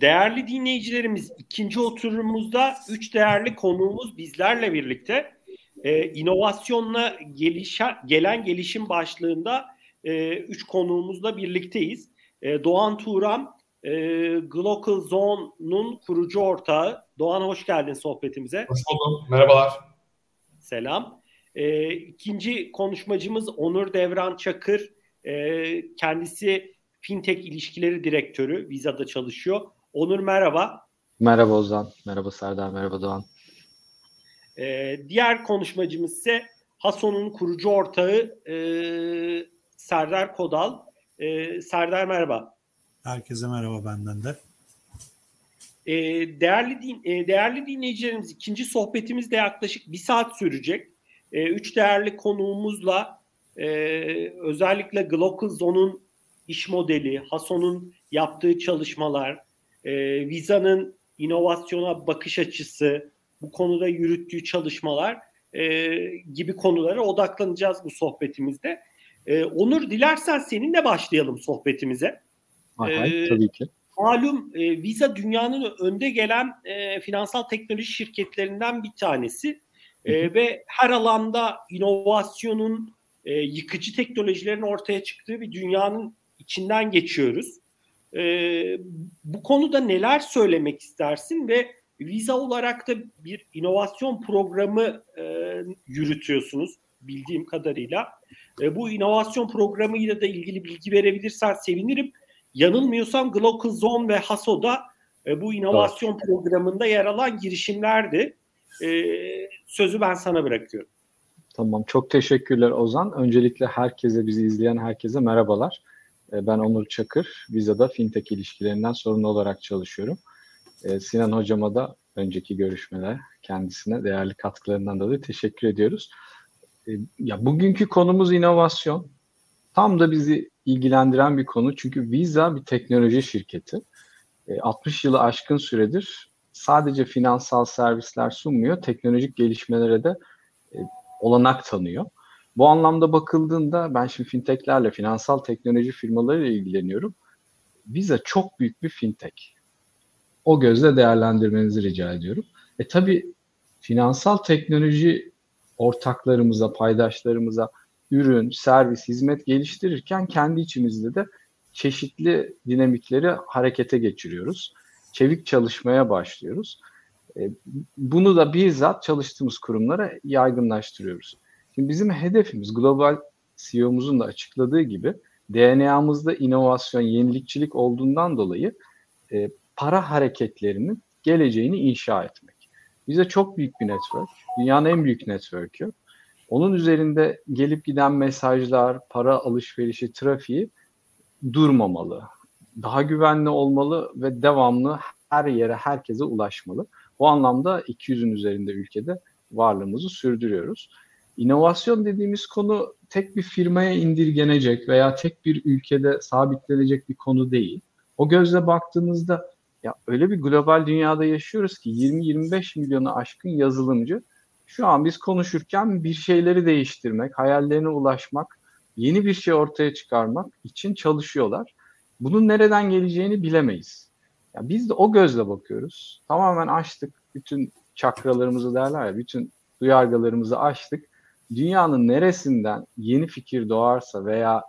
Değerli dinleyicilerimiz ikinci oturumumuzda üç değerli konuğumuz bizlerle birlikte e, inovasyonla gelişen, gelen gelişim başlığında e, üç konuğumuzla birlikteyiz. E, Doğan Turan, e, Glocal Zone'un kurucu ortağı. Doğan hoş geldin sohbetimize. Hoş buldum. Merhabalar. Selam. E, ikinci konuşmacımız Onur Devran Çakır. E, kendisi Fintech İlişkileri Direktörü. Visa'da çalışıyor. Onur merhaba. Merhaba Ozan. Merhaba Serdar. Merhaba Doğan. E, diğer konuşmacımız ise Hason'un kurucu ortağı e, Serdar Kodal. E, Serdar merhaba. Herkese merhaba benden de. E, değerli din, e, değerli dinleyicilerimiz ikinci sohbetimiz de yaklaşık bir saat sürecek. E, üç değerli konuğumuzla e, özellikle Glocal Zone'un iş modeli, Hason'un yaptığı çalışmalar, e, Visa'nın inovasyona bakış açısı, bu konuda yürüttüğü çalışmalar e, gibi konulara odaklanacağız bu sohbetimizde. E, Onur dilersen seninle başlayalım sohbetimize. Hay ee, tabii ki. Malum e, Visa dünyanın önde gelen e, finansal teknoloji şirketlerinden bir tanesi e, ve her alanda inovasyonun, e, yıkıcı teknolojilerin ortaya çıktığı bir dünyanın içinden geçiyoruz. E, bu konuda neler söylemek istersin ve Visa olarak da bir inovasyon programı e, yürütüyorsunuz bildiğim kadarıyla. E, bu inovasyon programıyla da ilgili bilgi verebilirsen sevinirim. Yanılmıyorsam Glocal Zone ve Haso'da e, bu inovasyon evet. programında yer alan girişimlerdi. E, sözü ben sana bırakıyorum. Tamam çok teşekkürler Ozan. Öncelikle herkese bizi izleyen herkese merhabalar. E, ben Onur Çakır. Visa'da fintech ilişkilerinden sorumlu olarak çalışıyorum. E, Sinan hocama da önceki görüşmeler kendisine değerli katkılarından dolayı teşekkür ediyoruz. E, ya bugünkü konumuz inovasyon. Tam da bizi ilgilendiren bir konu çünkü Visa bir teknoloji şirketi. 60 yılı aşkın süredir sadece finansal servisler sunmuyor, teknolojik gelişmelere de olanak tanıyor. Bu anlamda bakıldığında ben şimdi fintechlerle, finansal teknoloji firmalarıyla ilgileniyorum. Visa çok büyük bir fintech. O gözle değerlendirmenizi rica ediyorum. E tabi finansal teknoloji ortaklarımıza, paydaşlarımıza ürün, servis, hizmet geliştirirken kendi içimizde de çeşitli dinamikleri harekete geçiriyoruz. Çevik çalışmaya başlıyoruz. E, bunu da bizzat çalıştığımız kurumlara yaygınlaştırıyoruz. Şimdi bizim hedefimiz global CEO'muzun da açıkladığı gibi DNA'mızda inovasyon, yenilikçilik olduğundan dolayı e, para hareketlerinin geleceğini inşa etmek. Bize çok büyük bir network. Dünyanın en büyük network'ü. Onun üzerinde gelip giden mesajlar, para alışverişi, trafiği durmamalı. Daha güvenli olmalı ve devamlı her yere, herkese ulaşmalı. Bu anlamda 200'ün üzerinde ülkede varlığımızı sürdürüyoruz. İnovasyon dediğimiz konu tek bir firmaya indirgenecek veya tek bir ülkede sabitlenecek bir konu değil. O gözle baktığınızda ya öyle bir global dünyada yaşıyoruz ki 20-25 milyonu aşkın yazılımcı şu an biz konuşurken bir şeyleri değiştirmek, hayallerine ulaşmak, yeni bir şey ortaya çıkarmak için çalışıyorlar. Bunun nereden geleceğini bilemeyiz. Ya biz de o gözle bakıyoruz. Tamamen açtık. Bütün çakralarımızı derler ya, bütün duyargalarımızı açtık dünyanın neresinden yeni fikir doğarsa veya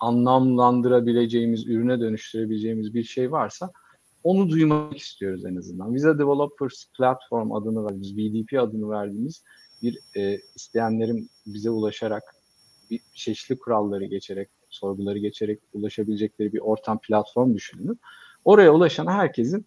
anlamlandırabileceğimiz, ürüne dönüştürebileceğimiz bir şey varsa onu duymak istiyoruz en azından. Visa Developers Platform adını verdiğimiz, VDP adını verdiğimiz bir e, isteyenlerin bize ulaşarak bir çeşitli kuralları geçerek, sorguları geçerek ulaşabilecekleri bir ortam platform düşünün. Oraya ulaşan herkesin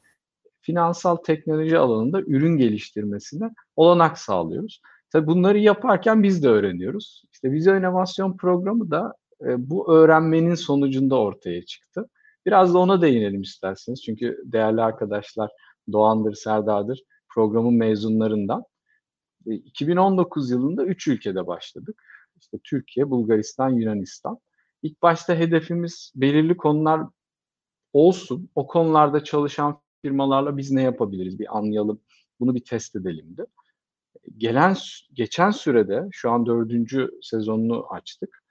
finansal teknoloji alanında ürün geliştirmesine olanak sağlıyoruz. Tabii bunları yaparken biz de öğreniyoruz. İşte Vizyo İnovasyon Programı da e, bu öğrenmenin sonucunda ortaya çıktı. Biraz da ona değinelim isterseniz. Çünkü değerli arkadaşlar Doğan'dır, Serdar'dır programın mezunlarından. E, 2019 yılında 3 ülkede başladık. İşte Türkiye, Bulgaristan, Yunanistan. İlk başta hedefimiz belirli konular olsun. O konularda çalışan firmalarla biz ne yapabiliriz bir anlayalım. Bunu bir test edelimdi gelen geçen sürede şu an dördüncü sezonunu açtık.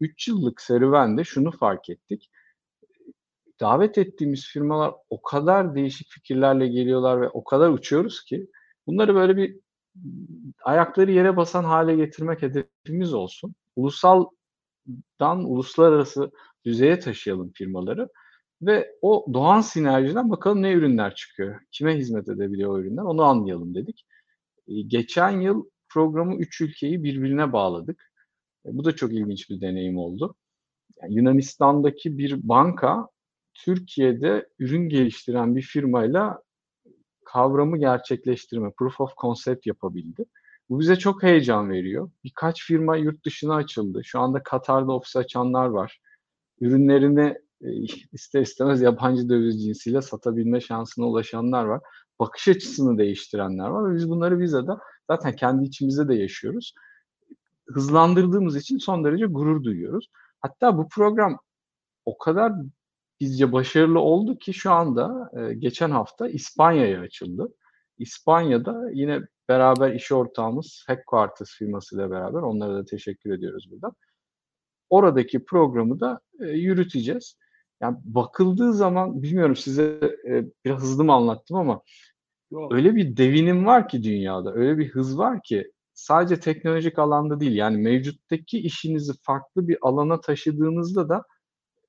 Üç yıllık serüvende şunu fark ettik. davet ettiğimiz firmalar o kadar değişik fikirlerle geliyorlar ve o kadar uçuyoruz ki bunları böyle bir ayakları yere basan hale getirmek hedefimiz olsun. Ulusaldan uluslararası düzeye taşıyalım firmaları ve o doğan sinerjiden bakalım ne ürünler çıkıyor, kime hizmet edebiliyor o ürünler onu anlayalım dedik. Geçen yıl programı üç ülkeyi birbirine bağladık. Bu da çok ilginç bir deneyim oldu. Yani Yunanistan'daki bir banka Türkiye'de ürün geliştiren bir firmayla kavramı gerçekleştirme, proof of concept yapabildi. Bu bize çok heyecan veriyor. Birkaç firma yurt dışına açıldı. Şu anda Katar'da ofis açanlar var. Ürünlerini e, ister istemez yabancı döviz cinsiyle satabilme şansına ulaşanlar var. Bakış açısını değiştirenler var ve biz bunları Visa'da zaten kendi içimizde de yaşıyoruz. Hızlandırdığımız için son derece gurur duyuyoruz. Hatta bu program o kadar bizce başarılı oldu ki şu anda e, geçen hafta İspanya'ya açıldı. İspanya'da yine beraber iş ortağımız Headquarters firmasıyla beraber onlara da teşekkür ediyoruz burada. Oradaki programı da e, yürüteceğiz. Yani bakıldığı zaman bilmiyorum size e, biraz hızlı mı anlattım ama Yok. öyle bir devinim var ki dünyada, öyle bir hız var ki sadece teknolojik alanda değil yani mevcuttaki işinizi farklı bir alana taşıdığınızda da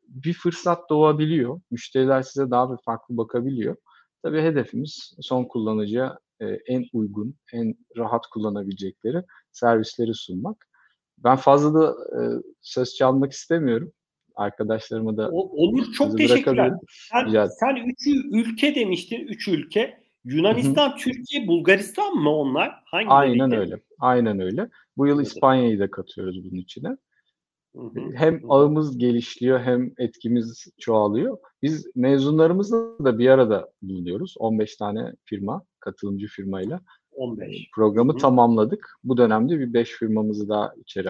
bir fırsat doğabiliyor. Müşteriler size daha bir farklı bakabiliyor. Tabii hedefimiz son kullanıcıya e, en uygun, en rahat kullanabilecekleri servisleri sunmak. Ben fazla da e, söz çalmak istemiyorum. Arkadaşlarıma da Olur çok teşekkürler. Sen, sen üç ülke demiştin, üç ülke. Yunanistan, Hı-hı. Türkiye, Bulgaristan mı onlar? Hangi Aynen öyle. Aynen öyle. Bu yıl İspanya'yı da katıyoruz bunun içine. Hı-hı. Hem ağımız gelişliyor hem etkimiz çoğalıyor. Biz mezunlarımızla da bir arada bulunuyoruz. 15 tane firma, katılımcı firmayla. 15. Programı Hı-hı. tamamladık. Bu dönemde bir 5 firmamızı daha içeri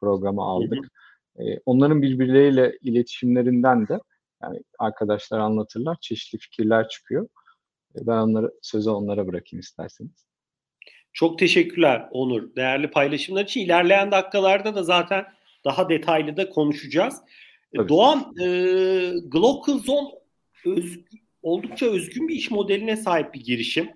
programa aldık. Ee, onların birbirleriyle iletişimlerinden de yani arkadaşlar anlatırlar, çeşitli fikirler çıkıyor. Ben onları sözü onlara bırakayım isterseniz. Çok teşekkürler Onur. Değerli paylaşımlar için ilerleyen dakikalarda da zaten daha detaylı da konuşacağız. Tabii. Doğan e, Global Zone öz, oldukça özgün bir iş modeline sahip bir girişim.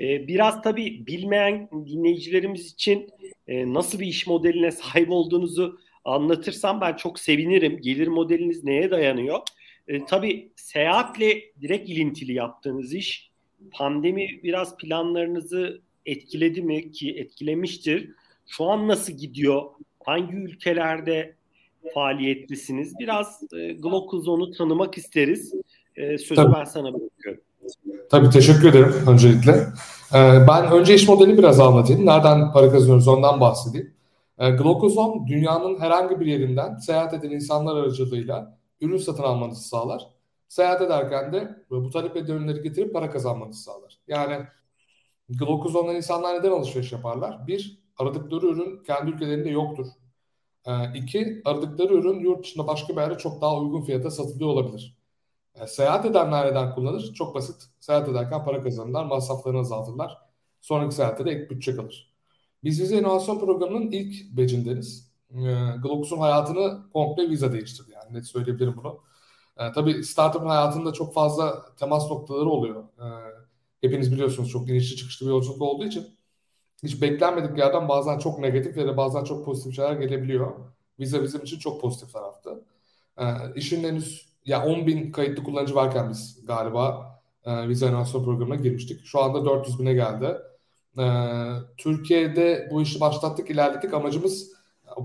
E, biraz tabii bilmeyen dinleyicilerimiz için e, nasıl bir iş modeline sahip olduğunuzu anlatırsam ben çok sevinirim. Gelir modeliniz neye dayanıyor? E, tabii seyahatle direkt ilintili yaptığınız iş pandemi biraz planlarınızı etkiledi mi ki etkilemiştir. Şu an nasıl gidiyor? Hangi ülkelerde faaliyetlisiniz? Biraz e, Glocalzone'u tanımak isteriz. E, sözü Tabii. ben sana bırakıyorum. Tabii teşekkür ederim öncelikle. Ee, ben önce iş modelini biraz anlatayım. Nereden para kazanıyoruz ondan bahsedeyim. Ee, Glocalzone dünyanın herhangi bir yerinden seyahat eden insanlar aracılığıyla ürün satın almanızı sağlar seyahat ederken de bu talep edilen ürünleri getirip para kazanmanızı sağlar. Yani Glocozon'dan insanlar neden alışveriş yaparlar? Bir, aradıkları ürün kendi ülkelerinde yoktur. Ee, iki, aradıkları ürün yurt dışında başka bir yerde çok daha uygun fiyata satılıyor olabilir. Ee, seyahat edenler neden kullanır? Çok basit. Seyahat ederken para kazanırlar, masraflarını azaltırlar. Sonraki seyahatte de ek bütçe kalır. Biz Vize İnovasyon Programı'nın ilk becindeniz. Glocus'un hayatını komple Visa değiştirdi. Yani net söyleyebilirim bunu. E, tabii startup hayatında çok fazla temas noktaları oluyor. E, hepiniz biliyorsunuz çok inişli çıkışlı bir yolculuk olduğu için hiç beklenmedik yerden bazen çok negatif ya da bazen çok pozitif şeyler gelebiliyor. Visa bizim için çok pozitif taraftı. E, işin henüz ya 10 bin kayıtlı kullanıcı varken biz galiba e, Visa inovasyon programına girmiştik. Şu anda 400 bine geldi. E, Türkiye'de bu işi başlattık, ilerledik. Amacımız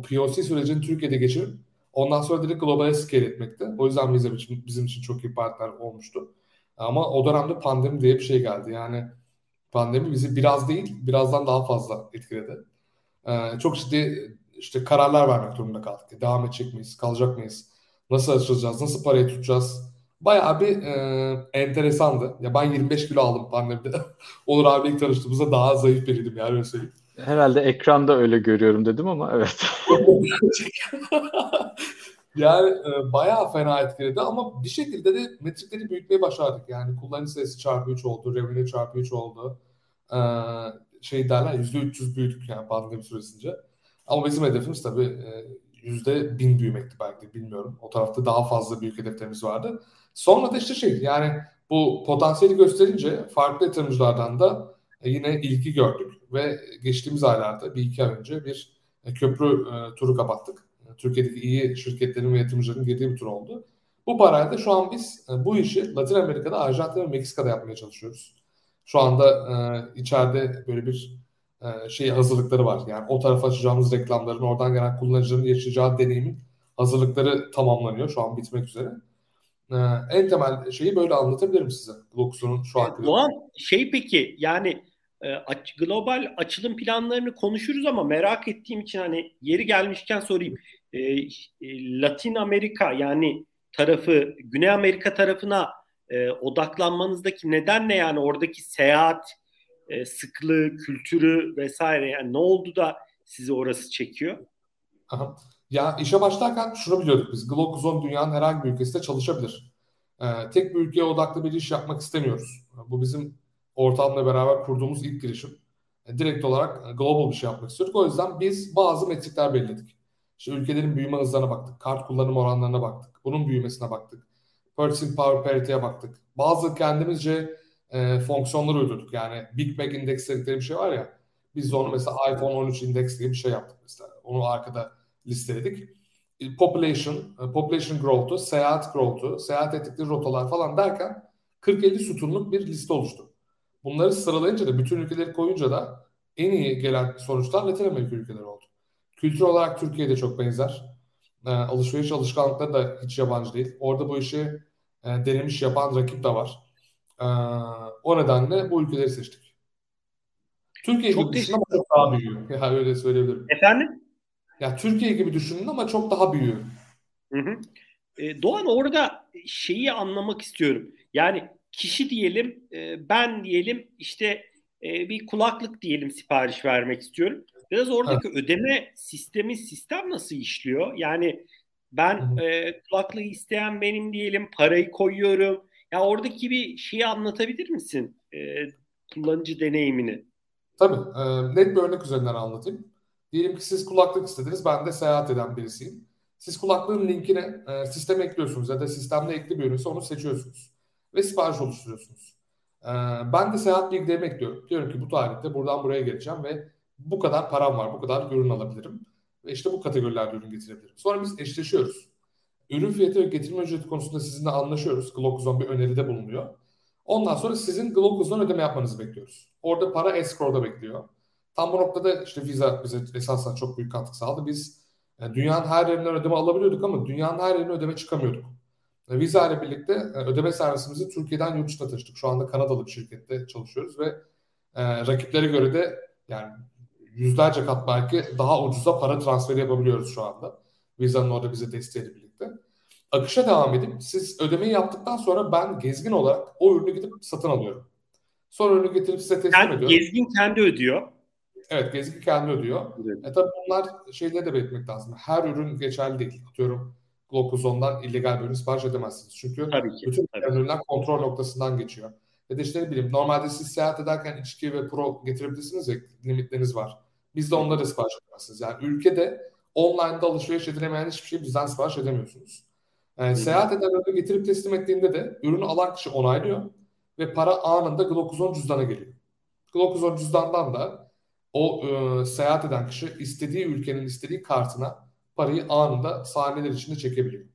POC sürecini Türkiye'de geçirip Ondan sonra direkt globale scale etmekti. O yüzden bizim için, bizim için çok iyi partner olmuştu. Ama o dönemde pandemi diye bir şey geldi. Yani pandemi bizi biraz değil, birazdan daha fazla etkiledi. Ee, çok ciddi işte kararlar vermek durumunda kaldık. Devam edecek miyiz, kalacak mıyız? Nasıl açılacağız, nasıl parayı tutacağız? Bayağı bir e, enteresandı. Ya ben 25 kilo aldım pandemide. Onur abi ilk tanıştığımızda daha zayıf biriydim yani öyle söyleyeyim. Herhalde ekranda öyle görüyorum dedim ama evet. yani e, bayağı fena etkiledi ama bir şekilde de metrikleri büyütmeye başardık. Yani kullanıcı sayısı çarpı 3 oldu, revenue çarpı 3 oldu. Ee, şey derler %300 büyüdük yani pandemi süresince. Ama bizim hedefimiz tabii e, yüzde bin büyümekti belki bilmiyorum. O tarafta daha fazla büyük hedeflerimiz vardı. Sonra da işte şey yani bu potansiyeli gösterince farklı yatırımcılardan da yine ilgi gördük ve geçtiğimiz aylarda bir iki ay önce bir köprü e, turu kapattık. Türkiye'deki iyi şirketlerin ve yatırımcıların girdiği bir tur oldu. Bu parayla şu an biz e, bu işi Latin Amerika'da, Arjantin ve Meksika'da yapmaya çalışıyoruz. Şu anda e, içeride böyle bir e, şey hazırlıkları var. Yani o tarafa açacağımız reklamların, oradan gelen kullanıcıların yaşayacağı deneyimin hazırlıkları tamamlanıyor. Şu an bitmek üzere. E, en temel şeyi böyle anlatabilirim size. Gloxon'un şu an. Doğan şey peki yani e, global açılım planlarını konuşuruz ama merak ettiğim için hani yeri gelmişken sorayım. E, e, Latin Amerika yani tarafı Güney Amerika tarafına e, odaklanmanızdaki neden ne yani oradaki seyahat e, sıklığı, kültürü vesaire yani ne oldu da sizi orası çekiyor? Aha. Ya işe başlarken şunu biliyorduk biz. Global dünyanın herhangi bir ülkesinde çalışabilir. Ee, tek bir ülkeye odaklı bir iş yapmak istemiyoruz. Bu bizim ortamla beraber kurduğumuz ilk girişim. E, direkt olarak global bir şey yapmak istiyorduk. O yüzden biz bazı metrikler belirledik. İşte ülkelerin büyüme hızlarına baktık. Kart kullanım oranlarına baktık. Bunun büyümesine baktık. Purchasing Power Parity'ye baktık. Bazı kendimizce e, fonksiyonları uydurduk. Yani Big Mac Index dedikleri bir şey var ya. Biz de onu mesela iPhone 13 Index diye bir şey yaptık mesela. Onu arkada listeledik. E, population, e, population growth'u, seyahat growth'u, seyahat ettikleri rotalar falan derken 40-50 sütunluk bir liste oluştu. Bunları sıralayınca da bütün ülkeleri koyunca da en iyi gelen sonuçlar Latin Amerika ülkeleri oldu. Kültür olarak Türkiye'de çok benzer. E, alışveriş alışkanlıkları da hiç yabancı değil. Orada bu işi e, denemiş yapan rakip de var. E, o nedenle bu ülkeleri seçtik. Türkiye çok ama çok daha büyüyor. Ya öyle söyleyebilirim. Efendim? Ya Türkiye gibi düşünün ama çok daha büyüyor. Hı hı. E, Doğan orada şeyi anlamak istiyorum. Yani kişi diyelim, e, ben diyelim işte e, bir kulaklık diyelim sipariş vermek istiyorum. Biraz oradaki evet. ödeme sistemi sistem nasıl işliyor? Yani ben e, kulaklığı isteyen benim diyelim parayı koyuyorum. Ya oradaki bir şeyi anlatabilir misin? E, kullanıcı deneyimini. Tabii. E, net bir örnek üzerinden anlatayım. Diyelim ki siz kulaklık istediniz. Ben de seyahat eden birisiyim. Siz kulaklığın linkini e, sisteme ekliyorsunuz ya da sistemde ekli bir ürünse onu seçiyorsunuz. Ve sipariş oluşturuyorsunuz. E, ben de seyahat bilgilerimi ekliyorum. Diyorum ki bu tarihte buradan buraya geleceğim ve bu kadar param var, bu kadar ürün alabilirim. Ve işte bu kategorilerde ürün getirebilirim. Sonra biz eşleşiyoruz. Ürün fiyatı ve getirme ücreti konusunda sizinle anlaşıyoruz. Glokuzon bir öneride bulunuyor. Ondan sonra sizin Glokuzon ödeme yapmanızı bekliyoruz. Orada para escrow'da bekliyor. Tam bu noktada işte Visa bize esasen çok büyük katkı sağladı. Biz yani e, dünyanın her yerinden ödeme alabiliyorduk ama dünyanın her yerine ödeme çıkamıyorduk. E, Visa ile birlikte e, ödeme servisimizi Türkiye'den yurt dışına taşıdık. Şu anda Kanadalı bir şirkette çalışıyoruz ve e, rakiplere göre de yani yüzlerce kat belki daha ucuza para transferi yapabiliyoruz şu anda. Visa'nın orada bize desteğiyle birlikte. Akışa devam edip siz ödemeyi yaptıktan sonra ben gezgin olarak o ürünü gidip satın alıyorum. Sonra ürünü getirip size teslim yani ediyorum. Gezgin kendi ödüyor. Evet gezgin kendi ödüyor. Evet. E tabi bunlar şeyleri de belirtmek lazım. Her ürün geçerli değil. Atıyorum Glokuzon'dan illegal bir ürün sipariş edemezsiniz. Çünkü tabii ki, bütün tabii. ürünler kontrol noktasından geçiyor. Ya da işte ne bileyim normalde siz seyahat ederken içki ve pro getirebilirsiniz ya limitleriniz var. Biz de onları sipariş edemezsiniz. Yani ülkede online'da alışveriş edilemeyen hiçbir şey bizden sipariş edemiyorsunuz. Yani seyahat eden ürünü getirip teslim ettiğinde de ürünü alan kişi onaylıyor ve para anında Glokuzon cüzdana geliyor. Glokuzon cüzdandan da o e, seyahat eden kişi istediği ülkenin istediği kartına parayı anında saniyeler içinde çekebiliyor.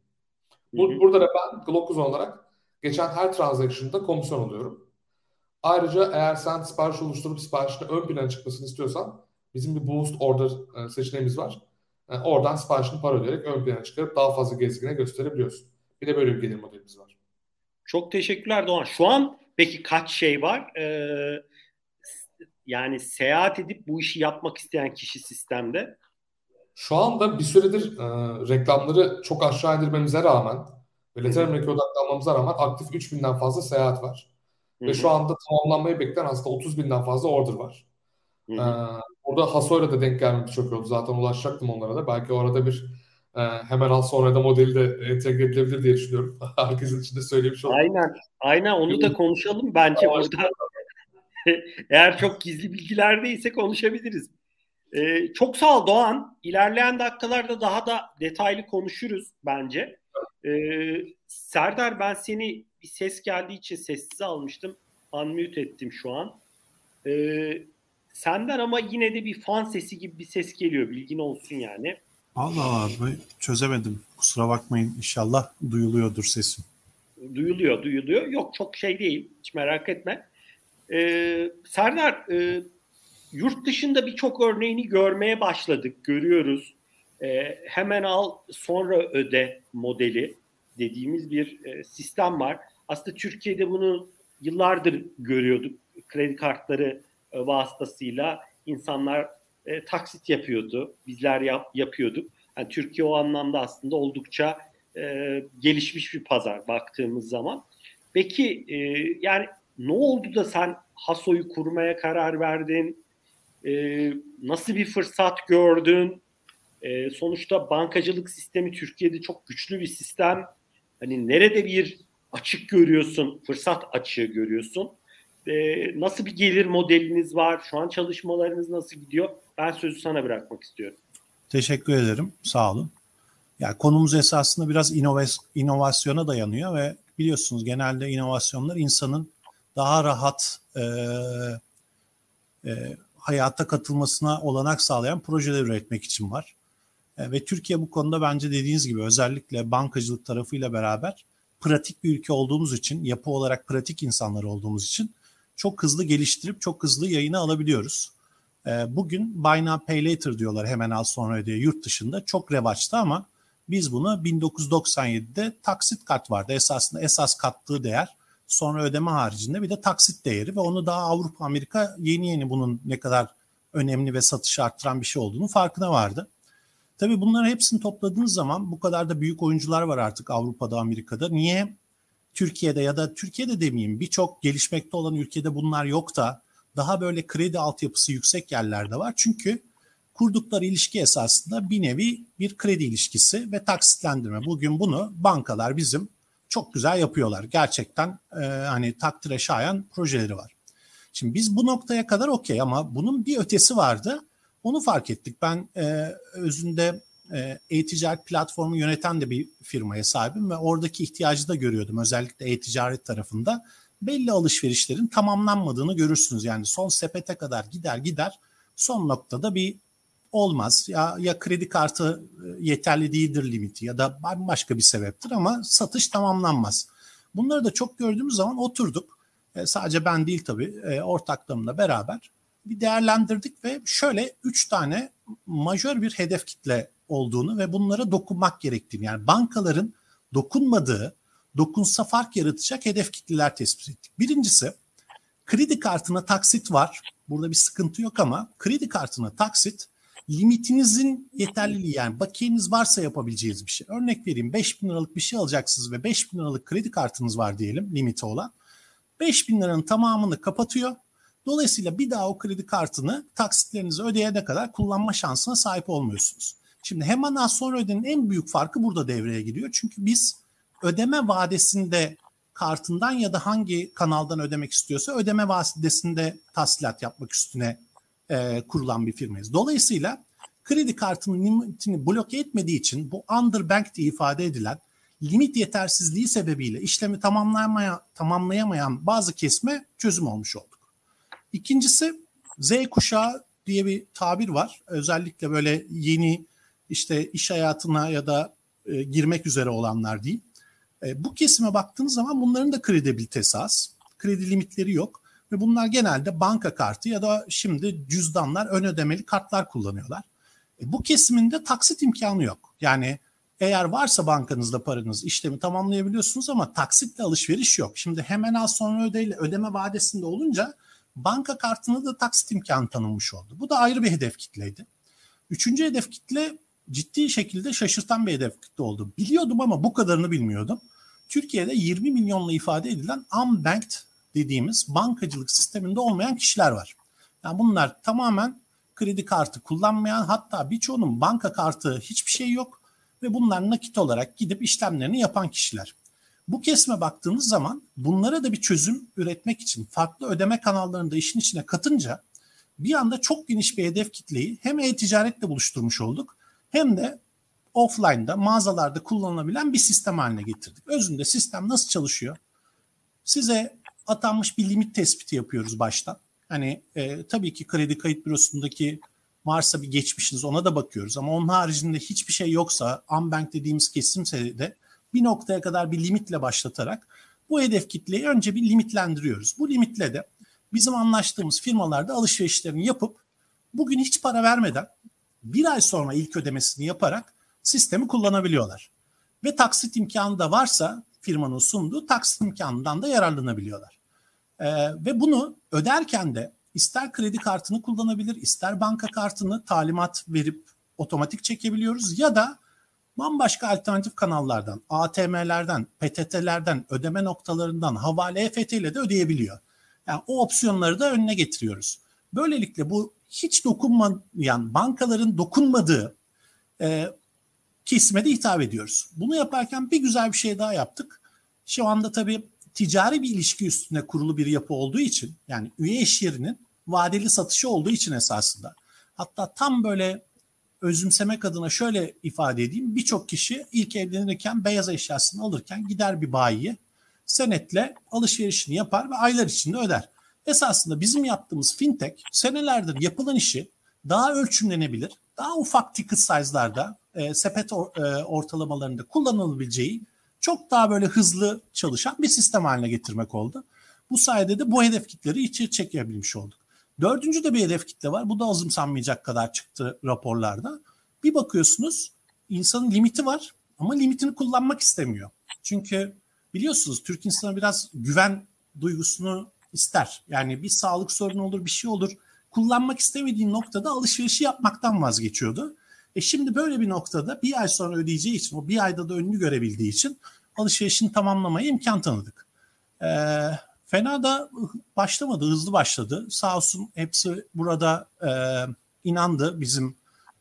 Bu, burada da ben Glokuzon olarak geçen her transaction'da komisyon alıyorum. Ayrıca eğer sen sipariş oluşturup siparişte ön plana çıkmasını istiyorsan bizim bir boost order e, seçeneğimiz var. E, oradan siparişini para ödeyerek ön plana çıkarıp daha fazla gezgine gösterebiliyorsun. Bir de böyle bir gelir modelimiz var. Çok teşekkürler Doğan. Şu an peki kaç şey var? Ee, yani seyahat edip bu işi yapmak isteyen kişi sistemde? Şu anda bir süredir e, reklamları çok aşağı indirmemize rağmen ve Latin Amerika'ya odaklanmamıza rağmen aktif 3000'den fazla seyahat var. Hı-hı. Ve şu anda tamamlanmayı bekleyen aslında 30 binden fazla order var. Hı hı. Ee, orada Hasoy'la da denk gelmesi çok oldu. Zaten ulaşacaktım onlara da. Belki orada bir e, hemen al sonra da modeli de entegre edilebilir diye düşünüyorum. Herkesin içinde söylemiş oldum. Aynen. Aynen onu da konuşalım bence burada. Eğer çok gizli bilgilerdeyse konuşabiliriz. Ee, çok sağ ol Doğan. İlerleyen dakikalarda daha da detaylı konuşuruz bence. Ee, Serdar ben seni bir ses geldiği için sessiz almıştım. Unmute ettim şu an. Ee, senden ama yine de bir fan sesi gibi bir ses geliyor. Bilgin olsun yani. Allah Allah çözemedim. Kusura bakmayın. İnşallah duyuluyordur sesim. Duyuluyor, duyuluyor. Yok çok şey değil. Hiç merak etme. Ee, Serdar, e, yurt dışında birçok örneğini görmeye başladık. Görüyoruz. Ee, hemen al sonra öde modeli dediğimiz bir e, sistem var. Aslında Türkiye'de bunu yıllardır görüyorduk. Kredi kartları e, vasıtasıyla insanlar e, taksit yapıyordu. Bizler yap, yapıyorduk. Yani Türkiye o anlamda aslında oldukça e, gelişmiş bir pazar baktığımız zaman. Peki e, yani ne oldu da sen Haso'yu kurmaya karar verdin? E, nasıl bir fırsat gördün? E, sonuçta bankacılık sistemi Türkiye'de çok güçlü bir sistem. Hani nerede bir açık görüyorsun, fırsat açığı görüyorsun? E, nasıl bir gelir modeliniz var? Şu an çalışmalarınız nasıl gidiyor? Ben sözü sana bırakmak istiyorum. Teşekkür ederim. Sağ olun. Ya konumuz esasında biraz inovasyona dayanıyor ve biliyorsunuz genelde inovasyonlar insanın daha rahat e, e, hayata katılmasına olanak sağlayan projeler üretmek için var. E, ve Türkiye bu konuda bence dediğiniz gibi özellikle bankacılık tarafıyla beraber pratik bir ülke olduğumuz için, yapı olarak pratik insanlar olduğumuz için çok hızlı geliştirip çok hızlı yayına alabiliyoruz. E, bugün Buy Now Pay Later diyorlar hemen al sonra ödeye yurt dışında çok revaçta ama biz bunu 1997'de taksit kart vardı. Esasında esas kattığı değer sonra ödeme haricinde bir de taksit değeri ve onu daha Avrupa Amerika yeni yeni bunun ne kadar önemli ve satışı arttıran bir şey olduğunu farkına vardı. Tabii bunları hepsini topladığınız zaman bu kadar da büyük oyuncular var artık Avrupa'da, Amerika'da. Niye Türkiye'de ya da Türkiye'de demeyeyim birçok gelişmekte olan ülkede bunlar yok da daha böyle kredi altyapısı yüksek yerlerde var. Çünkü kurdukları ilişki esasında bir nevi bir kredi ilişkisi ve taksitlendirme. Bugün bunu bankalar bizim çok güzel yapıyorlar. Gerçekten e, hani takdire şayan projeleri var. Şimdi biz bu noktaya kadar okey ama bunun bir ötesi vardı. Onu fark ettik. Ben e, özünde e, e-ticaret platformu yöneten de bir firmaya sahibim ve oradaki ihtiyacı da görüyordum. Özellikle e-ticaret tarafında belli alışverişlerin tamamlanmadığını görürsünüz. Yani son sepete kadar gider gider son noktada bir olmaz. Ya ya kredi kartı e, yeterli değildir limiti ya da başka bir sebeptir ama satış tamamlanmaz. Bunları da çok gördüğümüz zaman oturduk. E, sadece ben değil tabii e, ortaklarımla beraber bir değerlendirdik ve şöyle üç tane majör bir hedef kitle olduğunu ve bunlara dokunmak gerektiğini yani bankaların dokunmadığı, dokunsa fark yaratacak hedef kitleler tespit ettik. Birincisi kredi kartına taksit var. Burada bir sıkıntı yok ama kredi kartına taksit limitinizin yeterliliği yani bakiyeniz varsa yapabileceğiniz bir şey. Örnek vereyim 5 bin liralık bir şey alacaksınız ve 5 bin liralık kredi kartınız var diyelim limiti olan. 5 bin liranın tamamını kapatıyor. Dolayısıyla bir daha o kredi kartını taksitlerinizi ödeyene kadar kullanma şansına sahip olmuyorsunuz. Şimdi hemen az sonra ödenin en büyük farkı burada devreye giriyor. Çünkü biz ödeme vadesinde kartından ya da hangi kanaldan ödemek istiyorsa ödeme vadesinde tahsilat yapmak üstüne e, kurulan bir firmayız. Dolayısıyla kredi kartının limitini bloke etmediği için bu underbank diye ifade edilen limit yetersizliği sebebiyle işlemi tamamlayamaya, tamamlayamayan bazı kesme çözüm olmuş olduk. İkincisi Z kuşağı diye bir tabir var. Özellikle böyle yeni işte iş hayatına ya da e, girmek üzere olanlar değil. E, bu kesime baktığınız zaman bunların da kredibilitesi az. Kredi limitleri yok. Ve bunlar genelde banka kartı ya da şimdi cüzdanlar, ön ödemeli kartlar kullanıyorlar. E, bu kesiminde taksit imkanı yok. Yani eğer varsa bankanızda paranız işlemi tamamlayabiliyorsunuz ama taksitle alışveriş yok. Şimdi hemen az sonra ödeyle ödeme vadesinde olunca banka kartına da taksit imkanı tanınmış oldu. Bu da ayrı bir hedef kitleydi. Üçüncü hedef kitle ciddi şekilde şaşırtan bir hedef kitle oldu. Biliyordum ama bu kadarını bilmiyordum. Türkiye'de 20 milyonla ifade edilen unbanked dediğimiz bankacılık sisteminde olmayan kişiler var. Yani bunlar tamamen kredi kartı kullanmayan hatta birçoğunun banka kartı hiçbir şey yok ve bunlar nakit olarak gidip işlemlerini yapan kişiler. Bu kesme baktığınız zaman bunlara da bir çözüm üretmek için farklı ödeme kanallarını da işin içine katınca bir anda çok geniş bir hedef kitleyi hem e-ticaretle buluşturmuş olduk hem de offline'da mağazalarda kullanılabilen bir sistem haline getirdik. Özünde sistem nasıl çalışıyor? Size atanmış bir limit tespiti yapıyoruz baştan. Hani e, tabii ki kredi kayıt bürosundaki varsa bir geçmişiniz ona da bakıyoruz. Ama onun haricinde hiçbir şey yoksa unbank dediğimiz kesimse de bir noktaya kadar bir limitle başlatarak bu hedef kitleyi önce bir limitlendiriyoruz. Bu limitle de bizim anlaştığımız firmalarda alışverişlerini yapıp bugün hiç para vermeden bir ay sonra ilk ödemesini yaparak sistemi kullanabiliyorlar. Ve taksit imkanı da varsa firmanın sunduğu taksit imkanından da yararlanabiliyorlar. Ee, ve bunu öderken de ister kredi kartını kullanabilir, ister banka kartını talimat verip otomatik çekebiliyoruz ya da bambaşka alternatif kanallardan, ATM'lerden, PTT'lerden, ödeme noktalarından, havale EFT ile de ödeyebiliyor. Yani o opsiyonları da önüne getiriyoruz. Böylelikle bu hiç dokunmayan bankaların dokunmadığı e, kesime de hitap ediyoruz. Bunu yaparken bir güzel bir şey daha yaptık. Şu anda tabii ticari bir ilişki üstüne kurulu bir yapı olduğu için yani üye iş yerinin vadeli satışı olduğu için esasında. Hatta tam böyle özümsemek adına şöyle ifade edeyim. Birçok kişi ilk evlenirken beyaz eşyasını alırken gider bir bayiye senetle alışverişini yapar ve aylar içinde öder. Esasında bizim yaptığımız fintech senelerdir yapılan işi daha ölçümlenebilir, daha ufak ticket size'larda, e, sepet or, e, ortalamalarında kullanılabileceği çok daha böyle hızlı çalışan bir sistem haline getirmek oldu. Bu sayede de bu hedef kitleri içeri çekebilmiş olduk. Dördüncü de bir hedef kitle var. Bu da azımsanmayacak kadar çıktı raporlarda. Bir bakıyorsunuz insanın limiti var ama limitini kullanmak istemiyor. Çünkü biliyorsunuz Türk insanı biraz güven duygusunu ister. Yani bir sağlık sorunu olur, bir şey olur. Kullanmak istemediği noktada alışverişi yapmaktan vazgeçiyordu. E şimdi böyle bir noktada bir ay sonra ödeyeceği için, o bir ayda da önünü görebildiği için alışverişini tamamlamaya imkan tanıdık. Ee, fena da başlamadı, hızlı başladı. Sağ olsun hepsi burada e, inandı bizim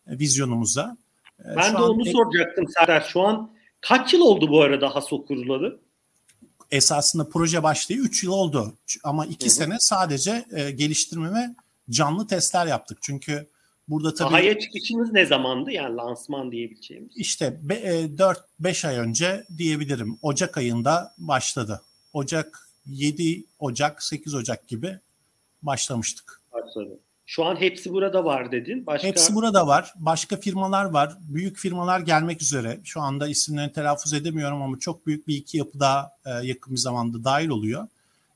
vizyonumuza. Ee, ben de onu soracaktım Serdar. Şu an kaç yıl oldu bu arada HASO kurulalı? Esasında proje başlayı 3 yıl oldu. Ama 2 sene sadece e, geliştirme ve canlı testler yaptık. Çünkü Burada tabii Sahaya çıkışınız ne zamandı? Yani lansman diyebileceğimiz. İşte 4-5 e, ay önce diyebilirim. Ocak ayında başladı. Ocak 7 Ocak 8 Ocak gibi başlamıştık. Başladı. Şu an hepsi burada var dedin. Başka... Hepsi burada var. Başka firmalar var. Büyük firmalar gelmek üzere. Şu anda isimlerini telaffuz edemiyorum ama çok büyük bir iki yapı daha e, yakın bir zamanda dahil oluyor.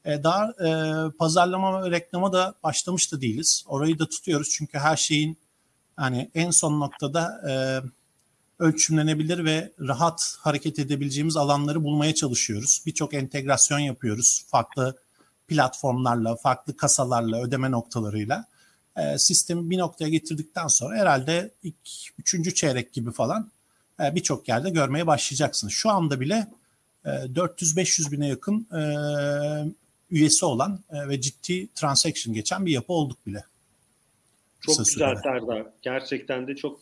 E, daha e, pazarlama ve reklama da başlamış da değiliz. Orayı da tutuyoruz çünkü her şeyin hani en son noktada e, ölçümlenebilir ve rahat hareket edebileceğimiz alanları bulmaya çalışıyoruz. Birçok entegrasyon yapıyoruz. Farklı platformlarla, farklı kasalarla, ödeme noktalarıyla. E, sistemi bir noktaya getirdikten sonra herhalde ilk üçüncü çeyrek gibi falan e, birçok yerde görmeye başlayacaksınız. Şu anda bile e, 400-500 bine yakın e, üyesi olan e, ve ciddi transaction geçen bir yapı olduk bile. Çok Kısa güzel Serdar. Gerçekten de çok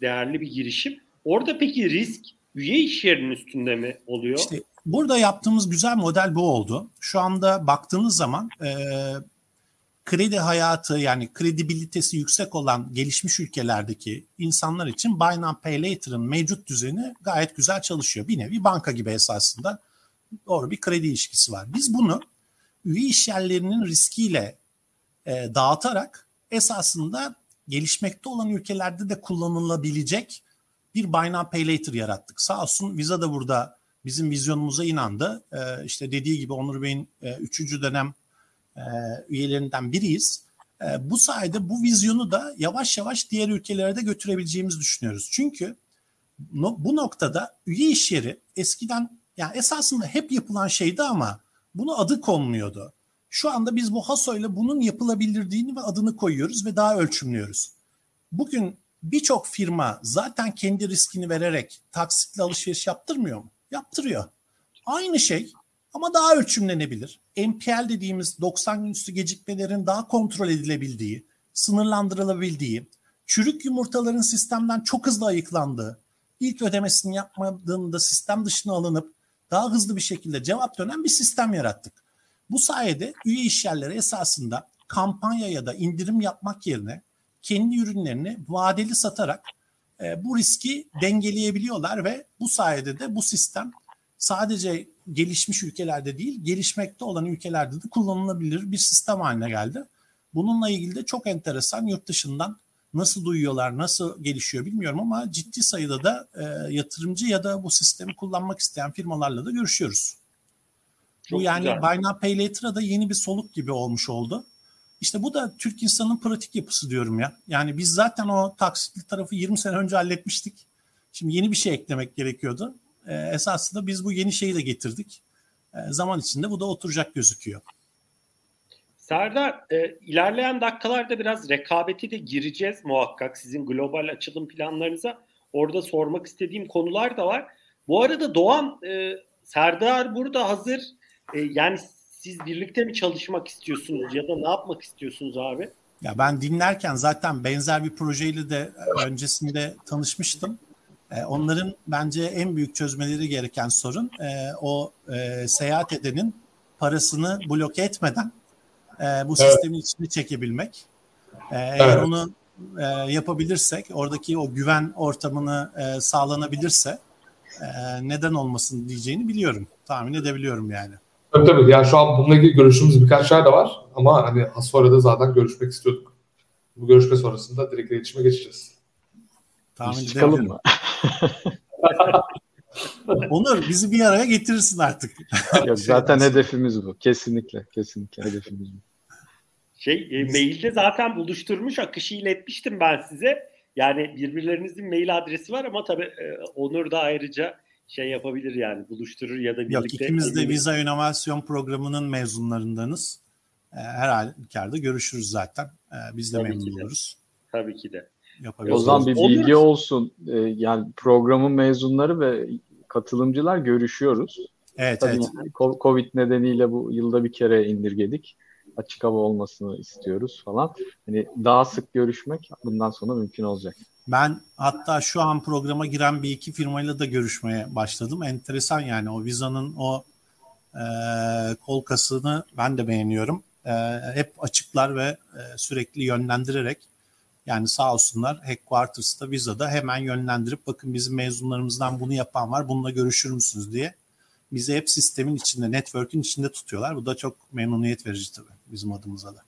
değerli bir girişim. Orada peki risk üye iş yerinin üstünde mi oluyor? İşte burada yaptığımız güzel model bu oldu. Şu anda baktığınız zaman e, kredi hayatı yani kredibilitesi yüksek olan gelişmiş ülkelerdeki insanlar için Buy Now Pay Later'ın mevcut düzeni gayet güzel çalışıyor. Bir nevi banka gibi esasında doğru bir kredi ilişkisi var. Biz bunu üye işyerlerinin riskiyle e, dağıtarak esasında gelişmekte olan ülkelerde de kullanılabilecek bir Buy Now Pay Later yarattık. Sağ olsun Visa da burada bizim vizyonumuza inandı. E, işte dediği gibi Onur Bey'in e, üçüncü dönem e, üyelerinden biriyiz. E, bu sayede bu vizyonu da yavaş yavaş diğer ülkelere de götürebileceğimizi düşünüyoruz. Çünkü no, bu noktada üye iş yeri eskiden yani esasında hep yapılan şeydi ama bunu adı konmuyordu. Şu anda biz bu HASO ile bunun yapılabilirliğini ve adını koyuyoruz ve daha ölçümlüyoruz. Bugün birçok firma zaten kendi riskini vererek taksitli alışveriş yaptırmıyor mu? Yaptırıyor. Aynı şey ama daha ölçümlenebilir. NPL dediğimiz 90 gün üstü gecikmelerin daha kontrol edilebildiği, sınırlandırılabildiği, çürük yumurtaların sistemden çok hızlı ayıklandığı, ilk ödemesini yapmadığında sistem dışına alınıp daha hızlı bir şekilde cevap dönen bir sistem yarattık. Bu sayede üye işyerleri esasında kampanya ya da indirim yapmak yerine kendi ürünlerini vadeli satarak e, bu riski dengeleyebiliyorlar ve bu sayede de bu sistem sadece gelişmiş ülkelerde değil, gelişmekte olan ülkelerde de kullanılabilir bir sistem haline geldi. Bununla ilgili de çok enteresan yurt dışından nasıl duyuyorlar, nasıl gelişiyor bilmiyorum ama ciddi sayıda da e, yatırımcı ya da bu sistemi kullanmak isteyen firmalarla da görüşüyoruz. Çok bu yani güzel. Buy Now Pay Later'a da yeni bir soluk gibi olmuş oldu. İşte bu da Türk insanının pratik yapısı diyorum ya. Yani biz zaten o taksitli tarafı 20 sene önce halletmiştik. Şimdi yeni bir şey eklemek gerekiyordu. E, esasında biz bu yeni şeyi de getirdik. E, zaman içinde bu da oturacak gözüküyor. Serdar, e, ilerleyen dakikalarda biraz rekabeti de gireceğiz muhakkak sizin global açılım planlarınıza. Orada sormak istediğim konular da var. Bu arada Doğan, e, Serdar burada hazır. E, yani siz birlikte mi çalışmak istiyorsunuz ya da ne yapmak istiyorsunuz abi? Ya ben dinlerken zaten benzer bir projeyle de öncesinde tanışmıştım. E, onların bence en büyük çözmeleri gereken sorun e, o e, seyahat edenin parasını bloke etmeden e, bu evet. sistemin içine çekebilmek. E, eğer evet. onu e, yapabilirsek, oradaki o güven ortamını e, sağlanabilirse e, neden olmasın diyeceğini biliyorum. Tahmin edebiliyorum yani. Tabii tabii. Yani şu an bununla ilgili görüşümüz birkaç yer de var. Ama hani az sonra da zaten görüşmek istiyorduk. Bu görüşme sonrasında direkt iletişime geçeceğiz. Tahmin Çıkalım mı? Onur bizi bir araya getirirsin artık. Yok, zaten hedefimiz bu. Kesinlikle. Kesinlikle hedefimiz bu. Şey e, mailde zaten buluşturmuş akışı iletmiştim ben size. Yani birbirlerinizin mail adresi var ama tabii e, Onur da ayrıca şey yapabilir yani buluşturur ya da birlikte. Yok ikimiz de Visa İnovasyon Programı'nın mezunlarındanız. E, her halükarda görüşürüz zaten. E, biz de Tabii memnun oluruz. Tabii ki de. O zaman bir bilgi Olur. olsun. E, yani programın mezunları ve katılımcılar görüşüyoruz. Evet, Tabii evet. Covid nedeniyle bu yılda bir kere indirgedik. Açık hava olmasını istiyoruz falan. Hani daha sık görüşmek bundan sonra mümkün olacak. Ben hatta şu an programa giren bir iki firmayla da görüşmeye başladım. Enteresan yani o Visa'nın o e, kolkasını ben de beğeniyorum. E, hep açıklar ve e, sürekli yönlendirerek yani sağ olsunlar Headquarters'ta Visa'da hemen yönlendirip bakın bizim mezunlarımızdan bunu yapan var bununla görüşür müsünüz diye bizi hep sistemin içinde, network'ün içinde tutuyorlar. Bu da çok memnuniyet verici tabii bizim adımıza da.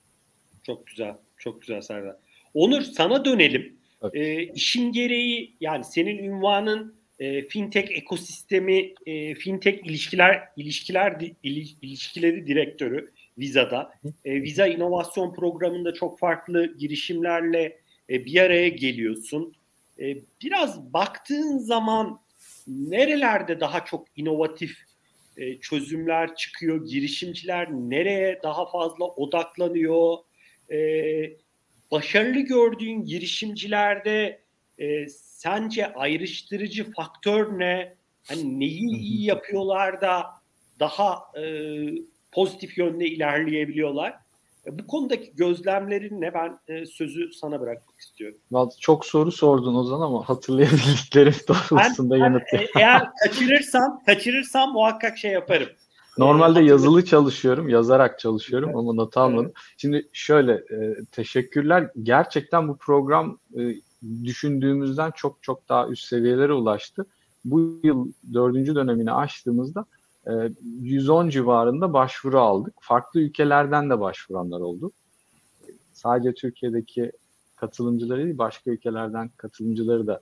Çok güzel, çok güzel Serdar. Onur sana dönelim. Evet. E, işin gereği yani senin ünvanın e, fintech ekosistemi, e, fintech ilişkiler ilişkiler il, ilişkileri direktörü Visa'da. E, Visa inovasyon programında çok farklı girişimlerle e, bir araya geliyorsun. E, biraz baktığın zaman nerelerde daha çok inovatif e, çözümler çıkıyor, girişimciler nereye daha fazla odaklanıyor, e, başarılı gördüğün girişimcilerde e, sence ayrıştırıcı faktör ne? Hani neyi iyi yapıyorlar da daha e, pozitif yönde ilerleyebiliyorlar? E, bu konudaki gözlemlerin ne? Ben e, sözü sana bırakmak istiyorum. Çok soru sordun Ozan ama hatırlayabildiklerim doğrultusunda yanıtlayayım. E, eğer kaçırırsam, kaçırırsam muhakkak şey yaparım. Normalde yazılı çalışıyorum, yazarak çalışıyorum ama not almadım. Şimdi şöyle, e, teşekkürler. Gerçekten bu program e, düşündüğümüzden çok çok daha üst seviyelere ulaştı. Bu yıl dördüncü dönemini açtığımızda 110 ee, civarında başvuru aldık. Farklı ülkelerden de başvuranlar oldu. Sadece Türkiye'deki katılımcıları değil, başka ülkelerden katılımcıları da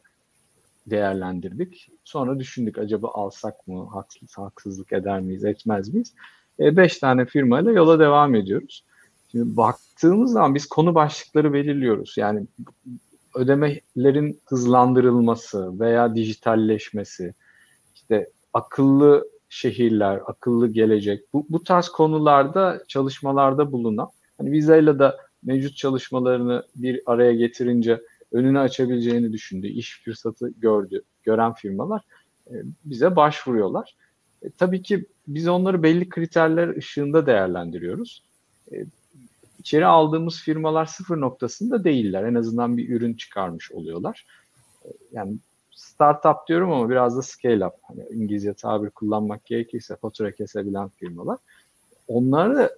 değerlendirdik. Sonra düşündük acaba alsak mı, haksız, haksızlık eder miyiz, etmez miyiz? E, beş tane firmayla yola devam ediyoruz. Şimdi baktığımız zaman biz konu başlıkları belirliyoruz. Yani ödemelerin hızlandırılması veya dijitalleşmesi, işte akıllı şehirler, akıllı gelecek bu, bu tarz konularda çalışmalarda bulunan hani Visa da mevcut çalışmalarını bir araya getirince önünü açabileceğini düşündü, iş fırsatı gördü, gören firmalar e, bize başvuruyorlar. E, tabii ki biz onları belli kriterler ışığında değerlendiriyoruz. E, içeri aldığımız firmalar sıfır noktasında değiller. En azından bir ürün çıkarmış oluyorlar. E, yani startup diyorum ama biraz da scale up. Hani İngilizce tabir kullanmak gerekirse fatura kesebilen firmalar. Onları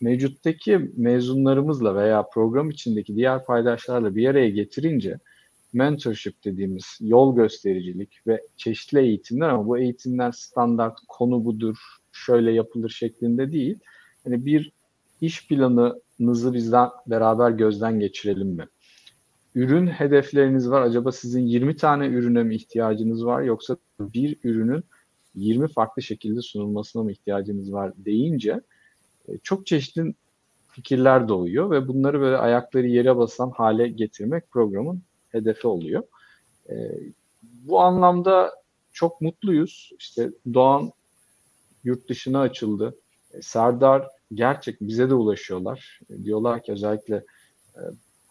mevcuttaki mezunlarımızla veya program içindeki diğer paydaşlarla bir araya getirince mentorship dediğimiz yol göstericilik ve çeşitli eğitimler ama bu eğitimler standart konu budur, şöyle yapılır şeklinde değil. Hani bir iş planınızı bizden beraber gözden geçirelim mi? Ürün hedefleriniz var. Acaba sizin 20 tane ürüne mi ihtiyacınız var yoksa bir ürünün 20 farklı şekilde sunulmasına mı ihtiyacınız var deyince e, çok çeşitli fikirler doğuyor ve bunları böyle ayakları yere basan hale getirmek programın hedefi oluyor. E, bu anlamda çok mutluyuz. İşte Doğan yurt dışına açıldı. E, Serdar gerçek bize de ulaşıyorlar. Diyorlar ki özellikle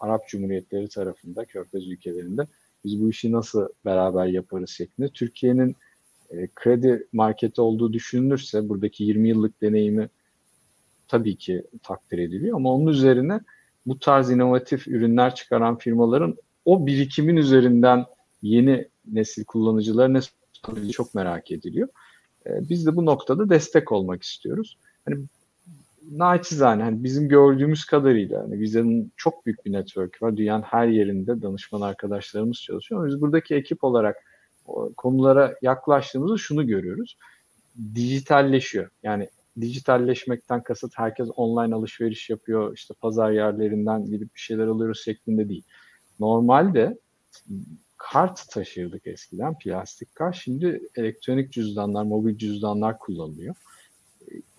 Arap Cumhuriyetleri tarafında, Körfez ülkelerinde biz bu işi nasıl beraber yaparız şeklinde. Türkiye'nin e, kredi marketi olduğu düşünülürse buradaki 20 yıllık deneyimi tabii ki takdir ediliyor ama onun üzerine bu tarz inovatif ürünler çıkaran firmaların o birikimin üzerinden yeni nesil kullanıcıları ne çok merak ediliyor. E, biz de bu noktada destek olmak istiyoruz. Hani naçizane hani bizim gördüğümüz kadarıyla hani Viza'nın çok büyük bir network var. Dünyanın her yerinde danışman arkadaşlarımız çalışıyor. Biz buradaki ekip olarak konulara yaklaştığımızda şunu görüyoruz. Dijitalleşiyor. Yani dijitalleşmekten kasıt herkes online alışveriş yapıyor. İşte pazar yerlerinden gidip bir şeyler alıyoruz şeklinde değil. Normalde kart taşırdık eskiden plastik kart. Şimdi elektronik cüzdanlar, mobil cüzdanlar kullanılıyor.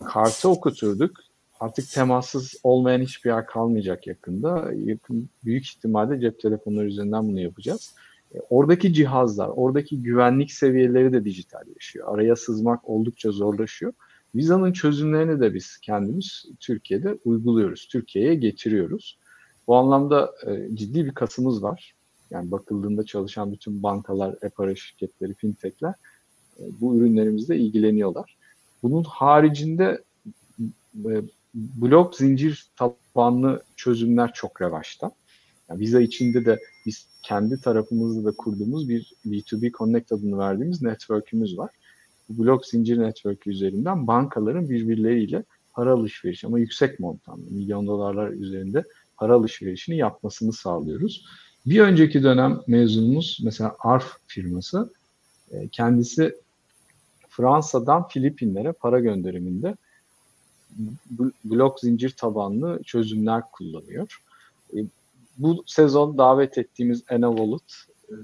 Kartı okuturduk. Artık temassız olmayan hiçbir yer kalmayacak yakında. Yakın büyük ihtimalle cep telefonları üzerinden bunu yapacağız. E, oradaki cihazlar, oradaki güvenlik seviyeleri de dijitalleşiyor. Araya sızmak oldukça zorlaşıyor. Viza'nın çözümlerini de biz kendimiz Türkiye'de uyguluyoruz. Türkiye'ye getiriyoruz. Bu anlamda e, ciddi bir kasımız var. Yani bakıldığında çalışan bütün bankalar, e-para şirketleri, fintechler e, bu ürünlerimizle ilgileniyorlar. Bunun haricinde e, blok zincir tabanlı çözümler çok revaçta. Yani Visa içinde de biz kendi tarafımızda da kurduğumuz bir B2B Connect adını verdiğimiz network'ümüz var. Bu blok zincir network üzerinden bankaların birbirleriyle para alışverişi ama yüksek montanlı, milyon dolarlar üzerinde para alışverişini yapmasını sağlıyoruz. Bir önceki dönem mezunumuz mesela ARF firması e, kendisi Fransa'dan Filipinlere para gönderiminde blok zincir tabanlı çözümler kullanıyor. E, bu sezon davet ettiğimiz Enavolut e,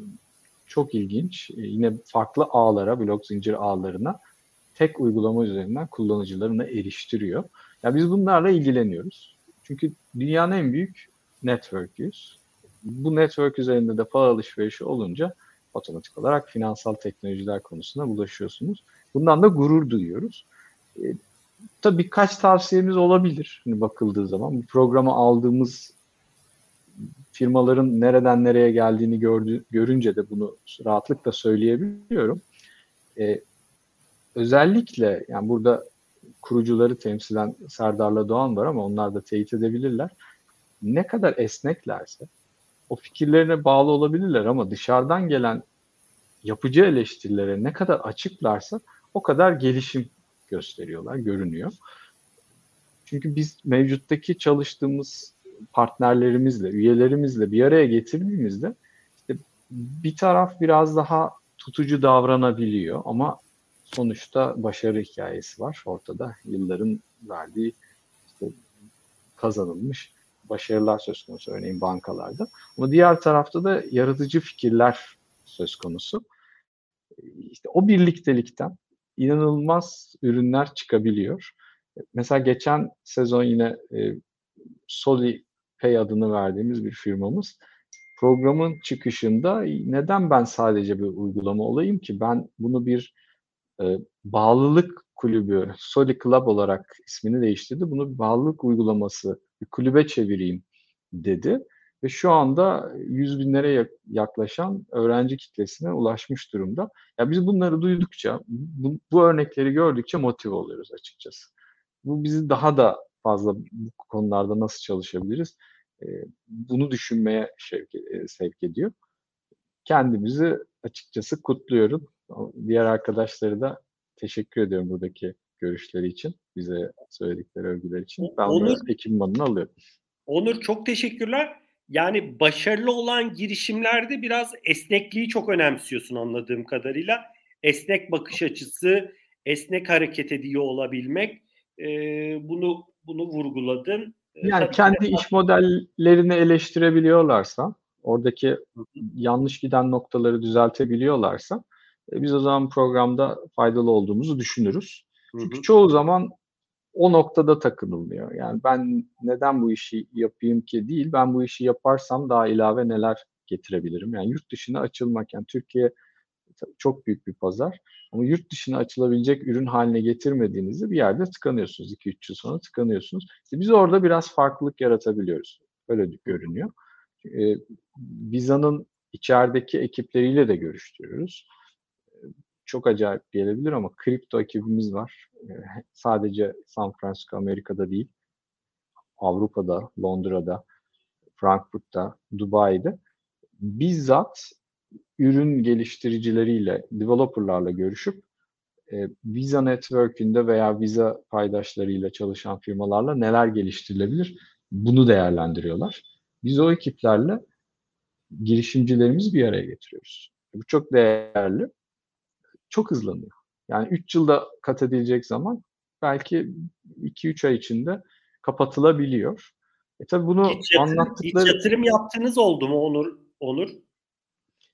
çok ilginç. Yine farklı ağlara, blok zincir ağlarına tek uygulama üzerinden kullanıcılarına eriştiriyor. Yani biz bunlarla ilgileniyoruz. Çünkü dünyanın en büyük network'üyüz. Bu network üzerinde de para alışverişi olunca otomatik olarak finansal teknolojiler konusuna bulaşıyorsunuz. Bundan da gurur duyuyoruz. Tabii birkaç tavsiyemiz olabilir hani bakıldığı zaman. Bu programı aldığımız firmaların nereden nereye geldiğini gördü, görünce de bunu rahatlıkla söyleyebiliyorum. E, özellikle yani burada kurucuları temsilen Serdar'la Doğan var ama onlar da teyit edebilirler. Ne kadar esneklerse o fikirlerine bağlı olabilirler ama dışarıdan gelen yapıcı eleştirilere ne kadar açıklarsa o kadar gelişim gösteriyorlar, görünüyor. Çünkü biz mevcuttaki çalıştığımız partnerlerimizle, üyelerimizle bir araya getirdiğimizde işte bir taraf biraz daha tutucu davranabiliyor ama sonuçta başarı hikayesi var ortada. Yılların verdiği işte kazanılmış başarılar söz konusu örneğin bankalarda. Ama diğer tarafta da yaratıcı fikirler söz konusu. İşte o birliktelikten inanılmaz ürünler çıkabiliyor. Mesela geçen sezon yine e, Soli Pay adını verdiğimiz bir firmamız programın çıkışında neden ben sadece bir uygulama olayım ki ben bunu bir e, bağlılık kulübü Soli Club olarak ismini değiştirdi. Bunu bir bağlılık uygulaması bir kulübe çevireyim dedi. Ve şu anda 100 binlere yaklaşan öğrenci kitlesine ulaşmış durumda. Ya biz bunları duydukça, bu, bu örnekleri gördükçe motive oluyoruz açıkçası. Bu bizi daha da fazla bu konularda nasıl çalışabiliriz? E, bunu düşünmeye şevk, e, sevk ediyor. Kendimizi açıkçası kutluyorum. Diğer arkadaşları da teşekkür ediyorum buradaki görüşleri için, bize söyledikleri övgüler için. Ben Onur, ekipmanını alıyorum. Onur çok teşekkürler. Yani başarılı olan girişimlerde biraz esnekliği çok önemsiyorsun anladığım kadarıyla. Esnek bakış açısı, esnek hareket ediyor olabilmek e, bunu bunu vurguladın. Yani Tabii kendi de... iş modellerini eleştirebiliyorlarsa, oradaki yanlış giden noktaları düzeltebiliyorlarsa e, biz o zaman programda faydalı olduğumuzu düşünürüz. Çünkü çoğu zaman o noktada takınılmıyor. Yani ben neden bu işi yapayım ki değil, ben bu işi yaparsam daha ilave neler getirebilirim. Yani yurt dışına açılmak, yani Türkiye çok büyük bir pazar. Ama yurt dışına açılabilecek ürün haline getirmediğinizde bir yerde tıkanıyorsunuz. 2-3 yıl sonra tıkanıyorsunuz. İşte biz orada biraz farklılık yaratabiliyoruz. Öyle görünüyor. E, Viza'nın içerideki ekipleriyle de görüştürüyoruz. Çok acayip gelebilir ama kripto ekibimiz var. E, sadece San Francisco, Amerika'da değil. Avrupa'da, Londra'da, Frankfurt'ta, Dubai'de bizzat ürün geliştiricileriyle, developerlarla görüşüp e, Visa Network'ünde veya Visa paydaşlarıyla çalışan firmalarla neler geliştirilebilir bunu değerlendiriyorlar. Biz o ekiplerle girişimcilerimizi bir araya getiriyoruz. Bu çok değerli. Çok hızlanıyor. Yani 3 yılda kat edilecek zaman belki 2-3 ay içinde kapatılabiliyor. E tabi bunu hiç yatırım, anlattıkları... Hiç yatırım yaptığınız oldu mu Onur? Onur?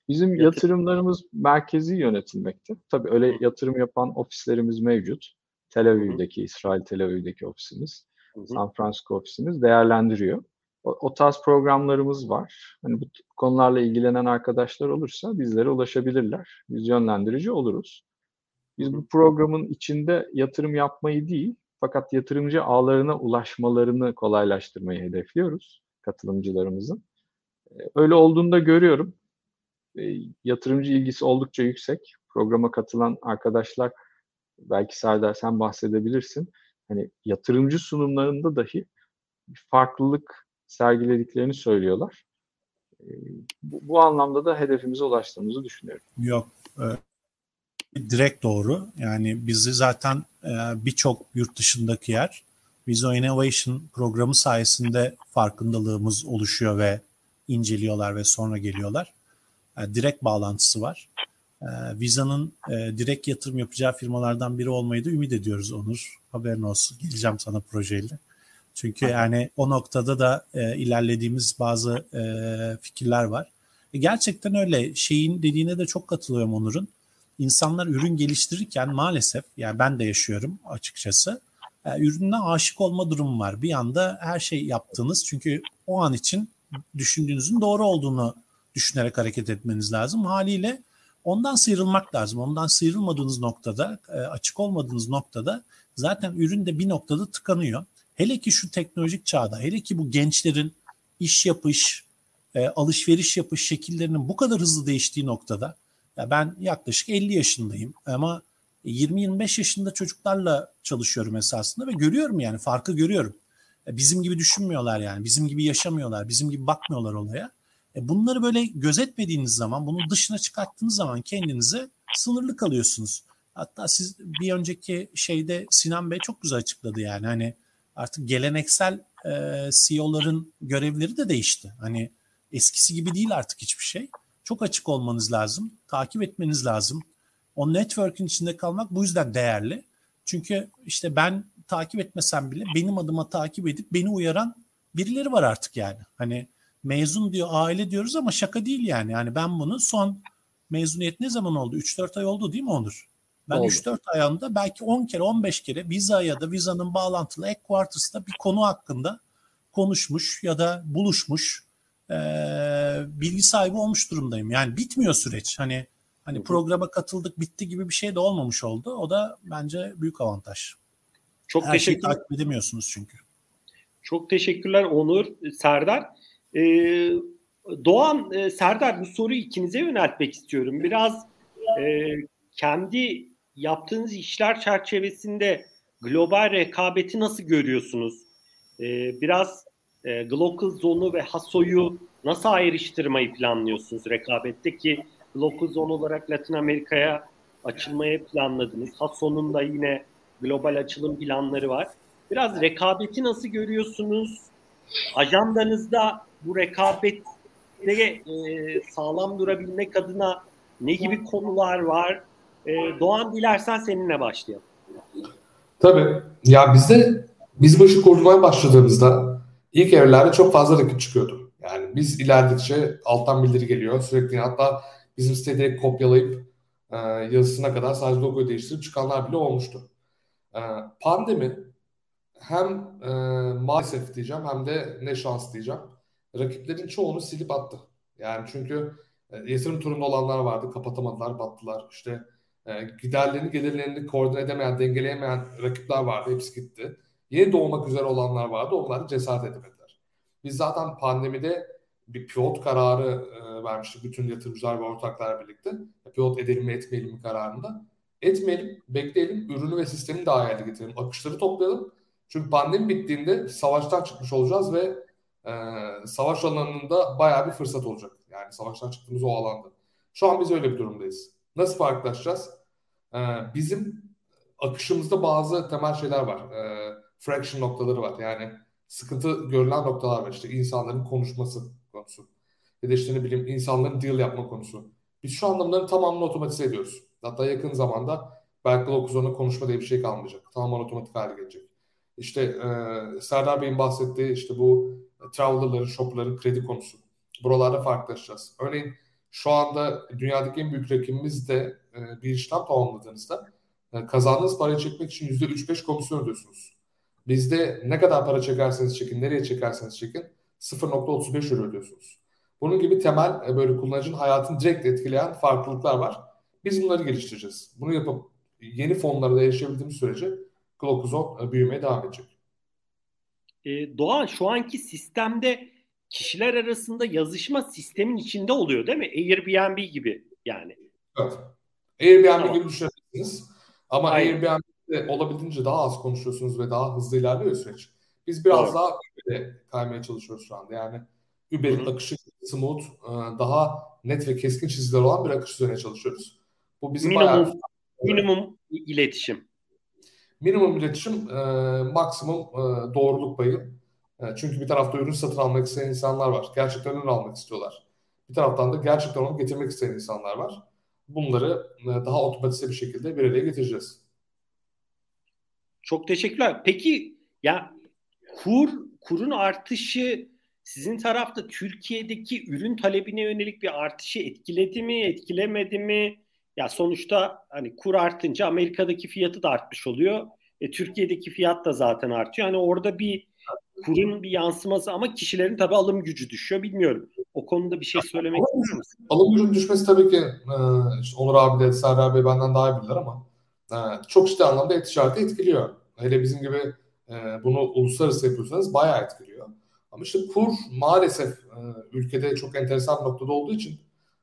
Bizim yatırımlarımız merkezi yönetilmekte. Tabii öyle yatırım yapan ofislerimiz mevcut. Tel Aviv'deki, İsrail Tel Aviv'deki ofisimiz, San Francisco ofisimiz değerlendiriyor. O, o tarz programlarımız var. Hani bu konularla ilgilenen arkadaşlar olursa bizlere ulaşabilirler. Biz yönlendirici oluruz. Biz bu programın içinde yatırım yapmayı değil, fakat yatırımcı ağlarına ulaşmalarını kolaylaştırmayı hedefliyoruz katılımcılarımızın. Öyle olduğunda görüyorum e, yatırımcı ilgisi oldukça yüksek. Programa katılan arkadaşlar belki Serdar sen bahsedebilirsin. Hani yatırımcı sunumlarında dahi farklılık sergilediklerini söylüyorlar. E, bu, bu anlamda da hedefimize ulaştığımızı düşünüyorum. Yok. E, direkt doğru. Yani bizi zaten e, birçok yurt dışındaki yer Visa Innovation programı sayesinde farkındalığımız oluşuyor ve inceliyorlar ve sonra geliyorlar. Yani direkt bağlantısı var. E, Visa'nın e, direkt yatırım yapacağı firmalardan biri olmayı da ümit ediyoruz Onur. Haberin olsun. Geleceğim sana projeyle. Çünkü yani o noktada da e, ilerlediğimiz bazı e, fikirler var. E, gerçekten öyle. Şeyin dediğine de çok katılıyorum Onur'un. İnsanlar ürün geliştirirken maalesef yani ben de yaşıyorum açıkçası. E, ürüne aşık olma durumu var. Bir anda her şey yaptığınız çünkü o an için düşündüğünüzün doğru olduğunu düşünerek hareket etmeniz lazım. Haliyle ondan sıyrılmak lazım. Ondan sıyrılmadığınız noktada, e, açık olmadığınız noktada zaten ürün de bir noktada tıkanıyor. Hele ki şu teknolojik çağda, hele ki bu gençlerin iş yapış, e, alışveriş yapış şekillerinin bu kadar hızlı değiştiği noktada, ya ben yaklaşık 50 yaşındayım ama 20-25 yaşında çocuklarla çalışıyorum esasında ve görüyorum yani farkı görüyorum. E, bizim gibi düşünmüyorlar yani, bizim gibi yaşamıyorlar, bizim gibi bakmıyorlar olaya. E bunları böyle gözetmediğiniz zaman, bunu dışına çıkarttığınız zaman kendinize sınırlı kalıyorsunuz. Hatta siz bir önceki şeyde Sinan Bey çok güzel açıkladı yani hani artık geleneksel e, CEO'ların görevleri de değişti. Hani eskisi gibi değil artık hiçbir şey. Çok açık olmanız lazım, takip etmeniz lazım. O network'ün içinde kalmak bu yüzden değerli. Çünkü işte ben takip etmesem bile benim adıma takip edip beni uyaran birileri var artık yani. Hani mezun diyor aile diyoruz ama şaka değil yani. Yani ben bunu son mezuniyet ne zaman oldu? 3-4 ay oldu değil mi Onur? Ben 3-4 ayında belki 10 kere 15 kere Visa ya da Visa'nın bağlantılı Equartus'ta bir konu hakkında konuşmuş ya da buluşmuş e, bilgi sahibi olmuş durumdayım. Yani bitmiyor süreç. Hani hani programa katıldık bitti gibi bir şey de olmamış oldu. O da bence büyük avantaj. Çok Her teşekkür şeyi takip edemiyorsunuz çünkü. Çok teşekkürler Onur, Serdar. Ee, Doğan, e, Serdar bu soruyu ikinize yöneltmek istiyorum. Biraz e, kendi yaptığınız işler çerçevesinde global rekabeti nasıl görüyorsunuz? E, biraz e, Global Zone'u ve Haso'yu nasıl ayrıştırmayı planlıyorsunuz rekabette ki Global Zone olarak Latin Amerika'ya açılmayı planladınız. Haso'nun da yine global açılım planları var. Biraz rekabeti nasıl görüyorsunuz? ajandanızda bu rekabette e, sağlam durabilmek adına ne gibi konular var? E, Doğan dilersen seninle başlayalım. Tabii. Ya bizde biz bu işi kurmaya başladığımızda ilk evlerde çok fazla rakip çıkıyordu. Yani biz ilerledikçe alttan bildiri geliyor. Sürekli hatta bizim siteyi kopyalayıp e, yazısına kadar sadece logoyu değiştirip çıkanlar bile olmuştu. E, pandemi hem e, maalesef diyeceğim hem de ne şans diyeceğim. Rakiplerin çoğunu silip attı. Yani çünkü e, yatırım turunda olanlar vardı. Kapatamadılar, battılar. İşte e, giderlerini, gelirlerini koordine edemeyen, dengeleyemeyen rakipler vardı. Hepsi gitti. Yeni doğmak üzere olanlar vardı. Onlar cesaret edemediler. Biz zaten pandemide bir pivot kararı e, vermiştik bütün yatırımcılar ve ortaklar birlikte. Pivot edelim mi etmeyelim mi kararında. Etmeyelim, bekleyelim, ürünü ve sistemi daha iyi getirelim. Akışları toplayalım. Çünkü pandemi bittiğinde savaştan çıkmış olacağız ve e, savaş alanında bayağı bir fırsat olacak. Yani savaştan çıktığımız o alanda. Şu an biz öyle bir durumdayız. Nasıl farklılaşacağız? Ee, bizim akışımızda bazı temel şeyler var. Ee, fraction noktaları var. Yani sıkıntı görülen noktalar var. İşte insanların konuşması konusu. Ya da işte ne bileyim insanların deal yapma konusu. Biz şu anda bunların tamamını otomatize ediyoruz. Hatta yakın zamanda belki Block konuşma diye bir şey kalmayacak. Tamamen otomatik hale gelecek. İşte e, Serdar Bey'in bahsettiği işte bu traveler'ların, shopların kredi konusu. Buralarda farklılaşacağız. Örneğin şu anda dünyadaki en büyük rakibimiz de e, bir işlem tamamladığınızda e, kazandığınız parayı çekmek için %3-5 komisyon ödüyorsunuz. Bizde ne kadar para çekerseniz çekin, nereye çekerseniz çekin 0.35 euro ödüyorsunuz. Bunun gibi temel e, böyle kullanıcının hayatını direkt etkileyen farklılıklar var. Biz bunları geliştireceğiz. Bunu yapıp yeni fonlara da erişebildiğimiz sürece Glokuzon büyümeye devam edecek. E, Doğan şu anki sistemde kişiler arasında yazışma sistemin içinde oluyor değil mi? Airbnb gibi yani. Evet. Airbnb tamam. gibi düşünebilirsiniz. Ama Aynen. Airbnb'de olabildiğince daha az konuşuyorsunuz ve daha hızlı ilerliyor süreç. Biz biraz Doğru. daha Uber'e kaymaya çalışıyoruz şu anda. Yani Uber'in akışı smooth, e, daha net ve keskin çizgiler olan bir akış üzerine çalışıyoruz. Bu bizim minimum, bayağı... minimum iletişim. Minimum iletişim, e, maksimum e, doğruluk payı çünkü bir tarafta ürün satın almak isteyen insanlar var. Gerçekten ürün almak istiyorlar. Bir taraftan da gerçekten onu getirmek isteyen insanlar var. Bunları e, daha otomatize bir şekilde bir araya getireceğiz. Çok teşekkürler. Peki ya kur kurun artışı sizin tarafta Türkiye'deki ürün talebine yönelik bir artışı etkiledi mi, etkilemedi mi? Ya sonuçta hani kur artınca Amerika'daki fiyatı da artmış oluyor. E, Türkiye'deki fiyat da zaten artıyor. Hani orada bir kurun bir yansıması ama kişilerin tabii alım gücü düşüyor bilmiyorum. O konuda bir şey söylemek ister misin? Alım gücünün düşmesi tabii ki e, işte Onur abi de Serdar abi benden daha iyi bilirler ama e, çok ciddi anlamda et etkiliyor. Hele bizim gibi e, bunu uluslararası yapıyorsanız bayağı etkiliyor. Ama işte kur maalesef ülkede çok enteresan noktada olduğu için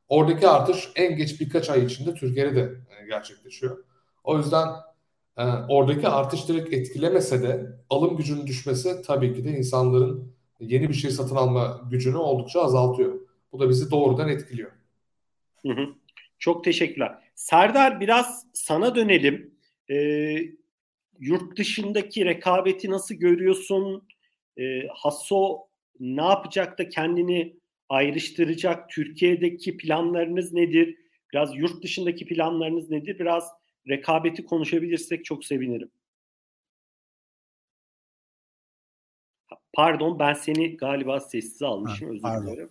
oradaki artış en geç birkaç ay içinde Türkiye'de de gerçekleşiyor. O yüzden e, oradaki artış direkt etkilemese de alım gücünün düşmesi tabii ki de insanların yeni bir şey satın alma gücünü oldukça azaltıyor. Bu da bizi doğrudan etkiliyor. Hı hı. Çok teşekkürler. Serdar biraz sana dönelim. Ee, yurt dışındaki rekabeti nasıl görüyorsun? Ee, Hasso ne yapacak da kendini ayrıştıracak? Türkiye'deki planlarınız nedir? Biraz yurt dışındaki planlarınız nedir? Biraz rekabeti konuşabilirsek çok sevinirim. Pardon ben seni galiba sessiz almışım ha, özür pardon. dilerim.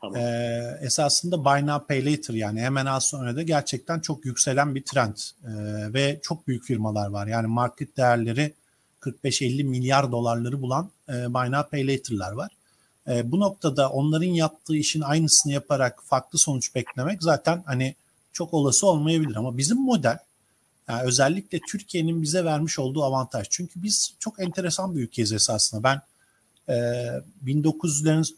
Tamam. Ee, esasında Buy Now Pay Later yani hemen az sonra da gerçekten çok yükselen bir trend ee, ve çok büyük firmalar var. Yani market değerleri 45-50 milyar dolarları bulan e, Buy Now Pay Later'lar var. E, bu noktada onların yaptığı işin aynısını yaparak farklı sonuç beklemek zaten hani çok olası olmayabilir ama bizim model yani özellikle Türkiye'nin bize vermiş olduğu avantaj. Çünkü biz çok enteresan bir ülkeyiz esasında. Ben e, 1900'lerin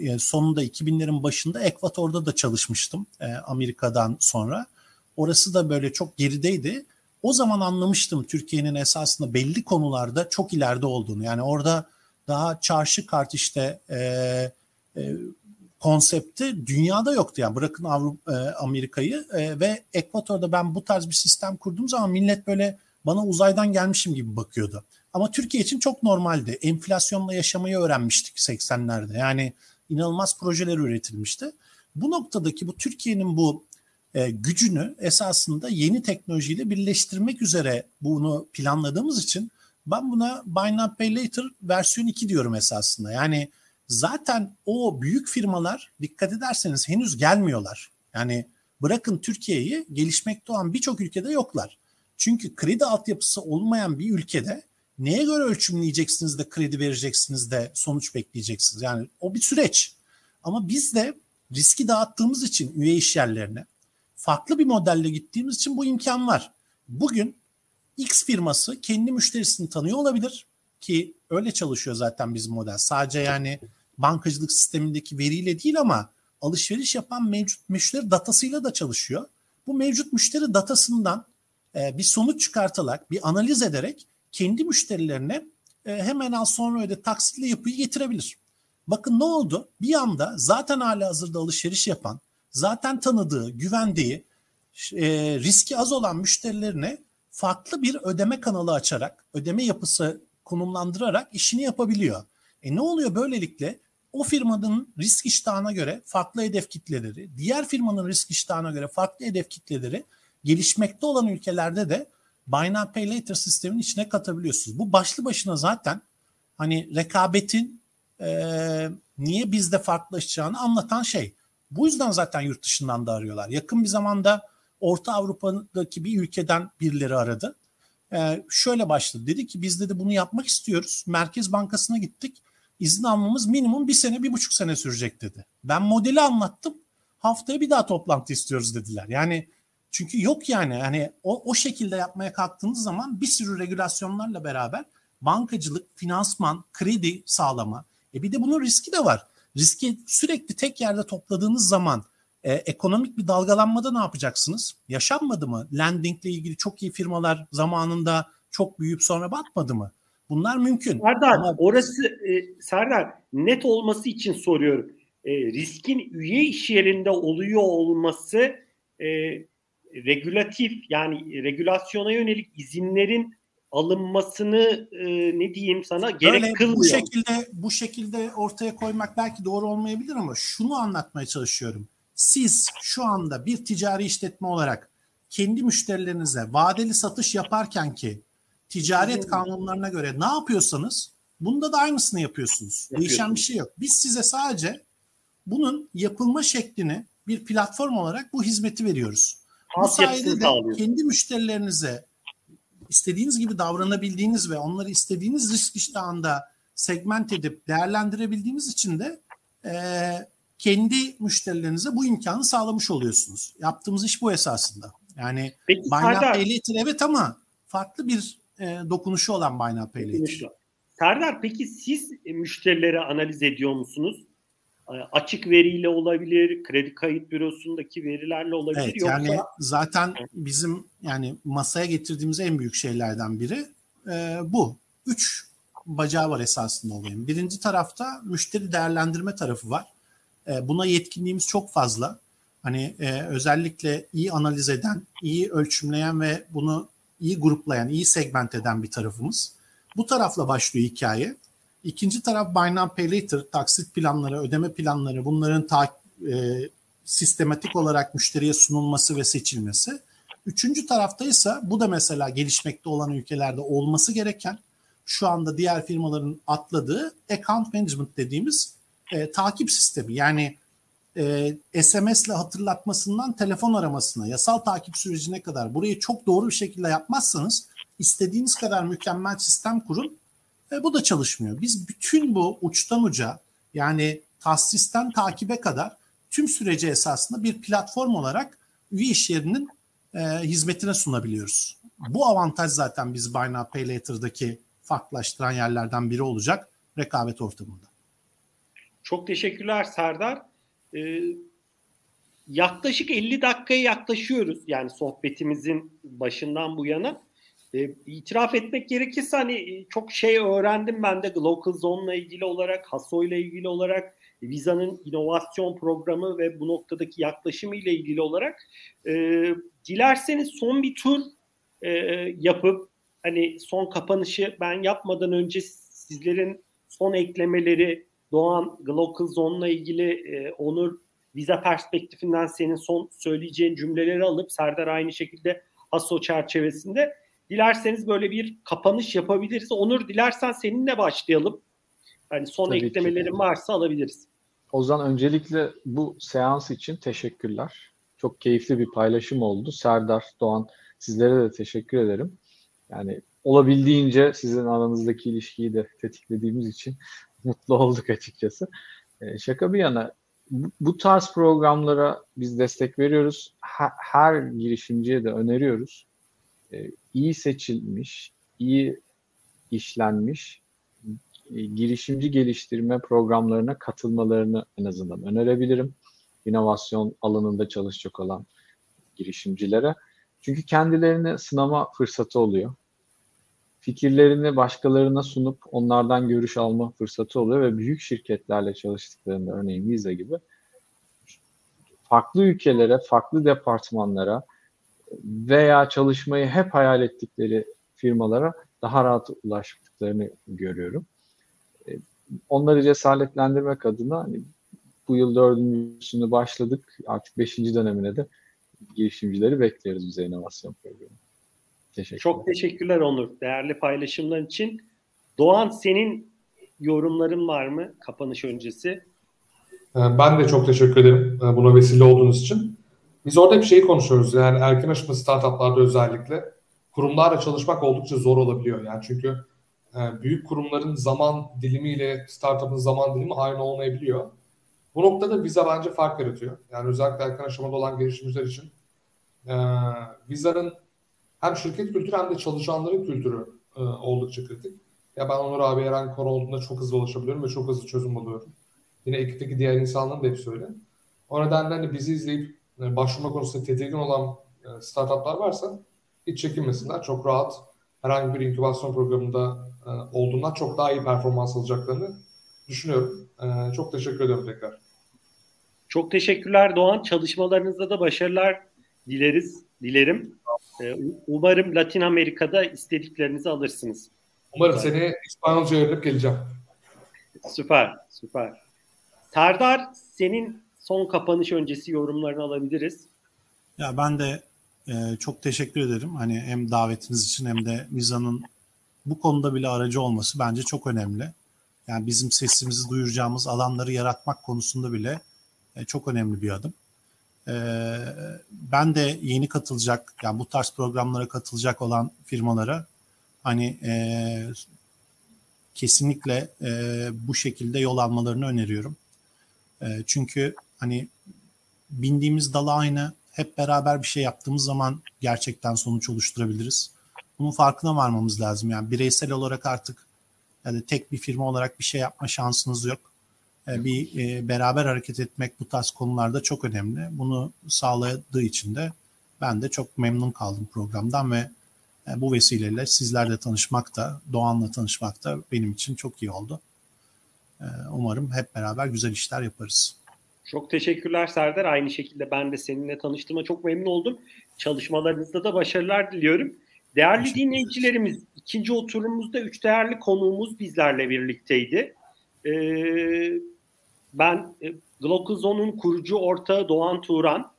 e, sonunda 2000'lerin başında Ekvator'da da çalışmıştım e, Amerika'dan sonra. Orası da böyle çok gerideydi. O zaman anlamıştım Türkiye'nin esasında belli konularda çok ileride olduğunu. Yani orada daha çarşı kart işte e, e, konsepti dünyada yoktu yani bırakın Avrupa e, Amerika'yı e, ve Ekvator'da ben bu tarz bir sistem kurduğum zaman millet böyle bana uzaydan gelmişim gibi bakıyordu. Ama Türkiye için çok normaldi. Enflasyonla yaşamayı öğrenmiştik 80'lerde. Yani inanılmaz projeler üretilmişti. Bu noktadaki bu Türkiye'nin bu e, gücünü esasında yeni teknolojiyle birleştirmek üzere bunu planladığımız için ben buna Buy Now Pay Later versiyon 2 diyorum esasında. Yani zaten o büyük firmalar dikkat ederseniz henüz gelmiyorlar. Yani bırakın Türkiye'yi gelişmekte olan birçok ülkede yoklar. Çünkü kredi altyapısı olmayan bir ülkede neye göre ölçümleyeceksiniz de kredi vereceksiniz de sonuç bekleyeceksiniz. Yani o bir süreç. Ama biz de riski dağıttığımız için üye iş yerlerine farklı bir modelle gittiğimiz için bu imkan var. Bugün X firması kendi müşterisini tanıyor olabilir ki öyle çalışıyor zaten bizim model. Sadece yani bankacılık sistemindeki veriyle değil ama alışveriş yapan mevcut müşteri datasıyla da çalışıyor. Bu mevcut müşteri datasından e, bir sonuç çıkartarak, bir analiz ederek kendi müşterilerine e, hemen al sonra öde taksitle yapıyı getirebilir. Bakın ne oldu? Bir anda zaten hala hazırda alışveriş yapan, zaten tanıdığı, güvendiği, e, riski az olan müşterilerine farklı bir ödeme kanalı açarak, ödeme yapısı konumlandırarak işini yapabiliyor. E ne oluyor böylelikle? O firmanın risk iştahına göre farklı hedef kitleleri, diğer firmanın risk iştahına göre farklı hedef kitleleri gelişmekte olan ülkelerde de Buy Now Pay Later sistemin içine katabiliyorsunuz. Bu başlı başına zaten hani rekabetin e, niye bizde farklılaşacağını anlatan şey. Bu yüzden zaten yurt dışından da arıyorlar. Yakın bir zamanda Orta Avrupa'daki bir ülkeden birileri aradı. Ee, şöyle başladı. Dedi ki biz dedi bunu yapmak istiyoruz. Merkez Bankası'na gittik. İzin almamız minimum bir sene, bir buçuk sene sürecek dedi. Ben modeli anlattım. Haftaya bir daha toplantı istiyoruz dediler. Yani çünkü yok yani hani o, o şekilde yapmaya kalktığınız zaman bir sürü regülasyonlarla beraber bankacılık, finansman, kredi sağlama. E bir de bunun riski de var. Riski sürekli tek yerde topladığınız zaman e, ekonomik bir dalgalanmada ne yapacaksınız? Yaşanmadı mı? Lending ile ilgili çok iyi firmalar zamanında çok büyüyüp sonra batmadı mı? Bunlar mümkün. Serdar Ama... orası e, Serdar net olması için soruyorum. E, riskin üye iş yerinde oluyor olması e, regülatif yani regülasyona yönelik izinlerin alınmasını e, ne diyeyim sana gerek Öyle, kılmıyor. Bu şekilde bu şekilde ortaya koymak belki doğru olmayabilir ama şunu anlatmaya çalışıyorum. Siz şu anda bir ticari işletme olarak kendi müşterilerinize vadeli satış yaparken ki ticaret kanunlarına göre ne yapıyorsanız bunda da aynısını yapıyorsunuz. Değişen bir şey yok. Biz size sadece bunun yapılma şeklini bir platform olarak bu hizmeti veriyoruz. Bu sayede de kendi müşterilerinize istediğiniz gibi davranabildiğiniz ve onları istediğiniz risk iştahında segment edip değerlendirebildiğiniz için de e, kendi müşterilerinize bu imkanı sağlamış oluyorsunuz. Yaptığımız iş bu esasında. Yani Peki, Buy Now Pay Later evet ama farklı bir e, dokunuşu olan Buy Now Pay Later. Serdar peki siz müşterileri analiz ediyor musunuz? açık veriyle olabilir, kredi kayıt bürosundaki verilerle olabilir. Evet, yoksa... Yani zaten bizim yani masaya getirdiğimiz en büyük şeylerden biri e, bu. Üç bacağı var esasında olayın. Birinci tarafta müşteri değerlendirme tarafı var. E, buna yetkinliğimiz çok fazla. Hani e, özellikle iyi analiz eden, iyi ölçümleyen ve bunu iyi gruplayan, iyi segment eden bir tarafımız. Bu tarafla başlıyor hikaye. İkinci taraf Buy Now Pay Later, taksit planları, ödeme planları bunların ta, e, sistematik olarak müşteriye sunulması ve seçilmesi. Üçüncü tarafta ise bu da mesela gelişmekte olan ülkelerde olması gereken şu anda diğer firmaların atladığı account management dediğimiz e, takip sistemi. Yani e, SMS ile hatırlatmasından telefon aramasına, yasal takip sürecine kadar burayı çok doğru bir şekilde yapmazsanız istediğiniz kadar mükemmel sistem kurun e, bu da çalışmıyor. Biz bütün bu uçtan uca yani tahsisten takibe kadar tüm süreci esasında bir platform olarak üye iş yerinin e, hizmetine sunabiliyoruz. Bu avantaj zaten biz Buy Now Pay Later'daki farklılaştıran yerlerden biri olacak rekabet ortamında. Çok teşekkürler Serdar. Ee, yaklaşık 50 dakikaya yaklaşıyoruz yani sohbetimizin başından bu yana. E, itiraf etmek gerekirse hani e, çok şey öğrendim ben de Local Zone'la ilgili olarak, Haso ile ilgili olarak, Visa'nın inovasyon programı ve bu noktadaki yaklaşımı ile ilgili olarak. E, dilerseniz son bir tur e, yapıp hani son kapanışı ben yapmadan önce sizlerin son eklemeleri Doğan Global Zone'la ilgili e, Onur vize perspektifinden senin son söyleyeceğin cümleleri alıp Serdar aynı şekilde ASO çerçevesinde dilerseniz böyle bir kapanış yapabiliriz. Onur dilersen seninle başlayalım. Hani son Tabii eklemelerin ki. varsa alabiliriz. Ozan öncelikle bu seans için teşekkürler. Çok keyifli bir paylaşım oldu. Serdar, Doğan sizlere de teşekkür ederim. Yani olabildiğince sizin aranızdaki ilişkiyi de tetiklediğimiz için mutlu olduk açıkçası. E, şaka bir yana bu tarz programlara biz destek veriyoruz. Her, her girişimciye de öneriyoruz. E, iyi seçilmiş, iyi işlenmiş e, girişimci geliştirme programlarına katılmalarını en azından önerebilirim. İnovasyon alanında çalışacak olan girişimcilere. Çünkü kendilerini sınama fırsatı oluyor. Fikirlerini başkalarına sunup onlardan görüş alma fırsatı oluyor ve büyük şirketlerle çalıştıklarında örneğin Visa gibi farklı ülkelere, farklı departmanlara veya çalışmayı hep hayal ettikleri firmalara daha rahat ulaştıklarını görüyorum. E, onları cesaretlendirmek adına hani bu yıl dördüncüsünü başladık. Artık beşinci dönemine de girişimcileri bekleriz bize inovasyon programı. Teşekkür Çok teşekkürler Onur. Değerli paylaşımlar için. Doğan senin yorumların var mı kapanış öncesi? Ee, ben de çok teşekkür ederim e, buna vesile olduğunuz için. Biz orada bir şey konuşuyoruz. Yani erken aşama startuplarda özellikle kurumlarla çalışmak oldukça zor olabiliyor. Yani çünkü e, büyük kurumların zaman dilimiyle startup'ın zaman dilimi aynı olmayabiliyor. Bu noktada Visa bence fark yaratıyor. Yani özellikle erken aşamada olan girişimciler için e, Visa'nın hem şirket kültürü hem de çalışanların kültürü e, oldukça kritik. Ya ben Onur abi herhangi konu olduğunda çok hızlı ulaşabiliyorum ve çok hızlı çözüm buluyorum. Yine ekipteki diğer insanların da hepsi öyle. O nedenle hani bizi izleyip yani başvurma konusunda tedirgin olan e, startuplar varsa hiç çekinmesinler. Çok rahat herhangi bir inkübasyon programında e, olduğundan çok daha iyi performans alacaklarını düşünüyorum. E, çok teşekkür ederim tekrar. Çok teşekkürler Doğan. Çalışmalarınızda da başarılar dileriz, dilerim. Ee, umarım Latin Amerika'da istediklerinizi alırsınız. Umarım seni İspanyolca öğrenip geleceğim. Süper, süper. Serdar, senin son kapanış öncesi yorumlarını alabiliriz. Ya ben de e, çok teşekkür ederim. Hani hem davetiniz için hem de Mizan'ın bu konuda bile aracı olması bence çok önemli. Yani bizim sesimizi duyuracağımız alanları yaratmak konusunda bile e, çok önemli bir adım. E, ben de yeni katılacak, yani bu tarz programlara katılacak olan firmalara hani e, kesinlikle e, bu şekilde yol almalarını öneriyorum. E, çünkü hani bindiğimiz dala aynı, hep beraber bir şey yaptığımız zaman gerçekten sonuç oluşturabiliriz. Bunun farkına varmamız lazım. Yani bireysel olarak artık yani tek bir firma olarak bir şey yapma şansınız yok. E, bir e, beraber hareket etmek bu tarz konularda çok önemli. Bunu sağladığı için de ben de çok memnun kaldım programdan ve e, bu vesileyle sizlerle tanışmak da, Doğan'la tanışmak da benim için çok iyi oldu. Umarım hep beraber güzel işler yaparız. Çok teşekkürler Serdar. Aynı şekilde ben de seninle tanıştığıma çok memnun oldum. Çalışmalarınızda da başarılar diliyorum. Değerli dinleyicilerimiz, ikinci oturumumuzda üç değerli konuğumuz bizlerle birlikteydi. Ee, ben e, kurucu ortağı Doğan Turan,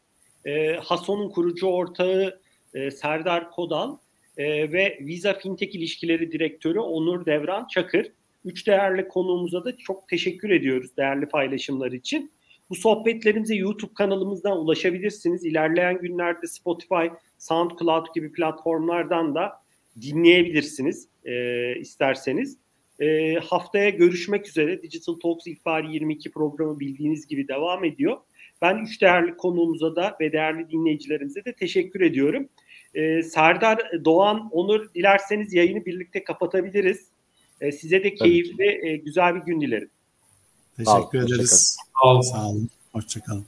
e, Hason'un kurucu ortağı e, Serdar Kodal e, ve Visa Fintech İlişkileri Direktörü Onur Devran Çakır. Üç değerli konuğumuza da çok teşekkür ediyoruz değerli paylaşımlar için. Bu sohbetlerimize YouTube kanalımızdan ulaşabilirsiniz. İlerleyen günlerde Spotify, SoundCloud gibi platformlardan da dinleyebilirsiniz e, isterseniz. E, haftaya görüşmek üzere. Digital Talks İlkbahar 22 programı bildiğiniz gibi devam ediyor. Ben üç değerli konuğumuza da ve değerli dinleyicilerimize de teşekkür ediyorum. E, Serdar, Doğan, Onur dilerseniz yayını birlikte kapatabiliriz. E, size de keyifli, e, güzel bir gün dilerim. Teşekkür Sağ ederiz. Sağ olun. Sağ olun. Hoşçakalın.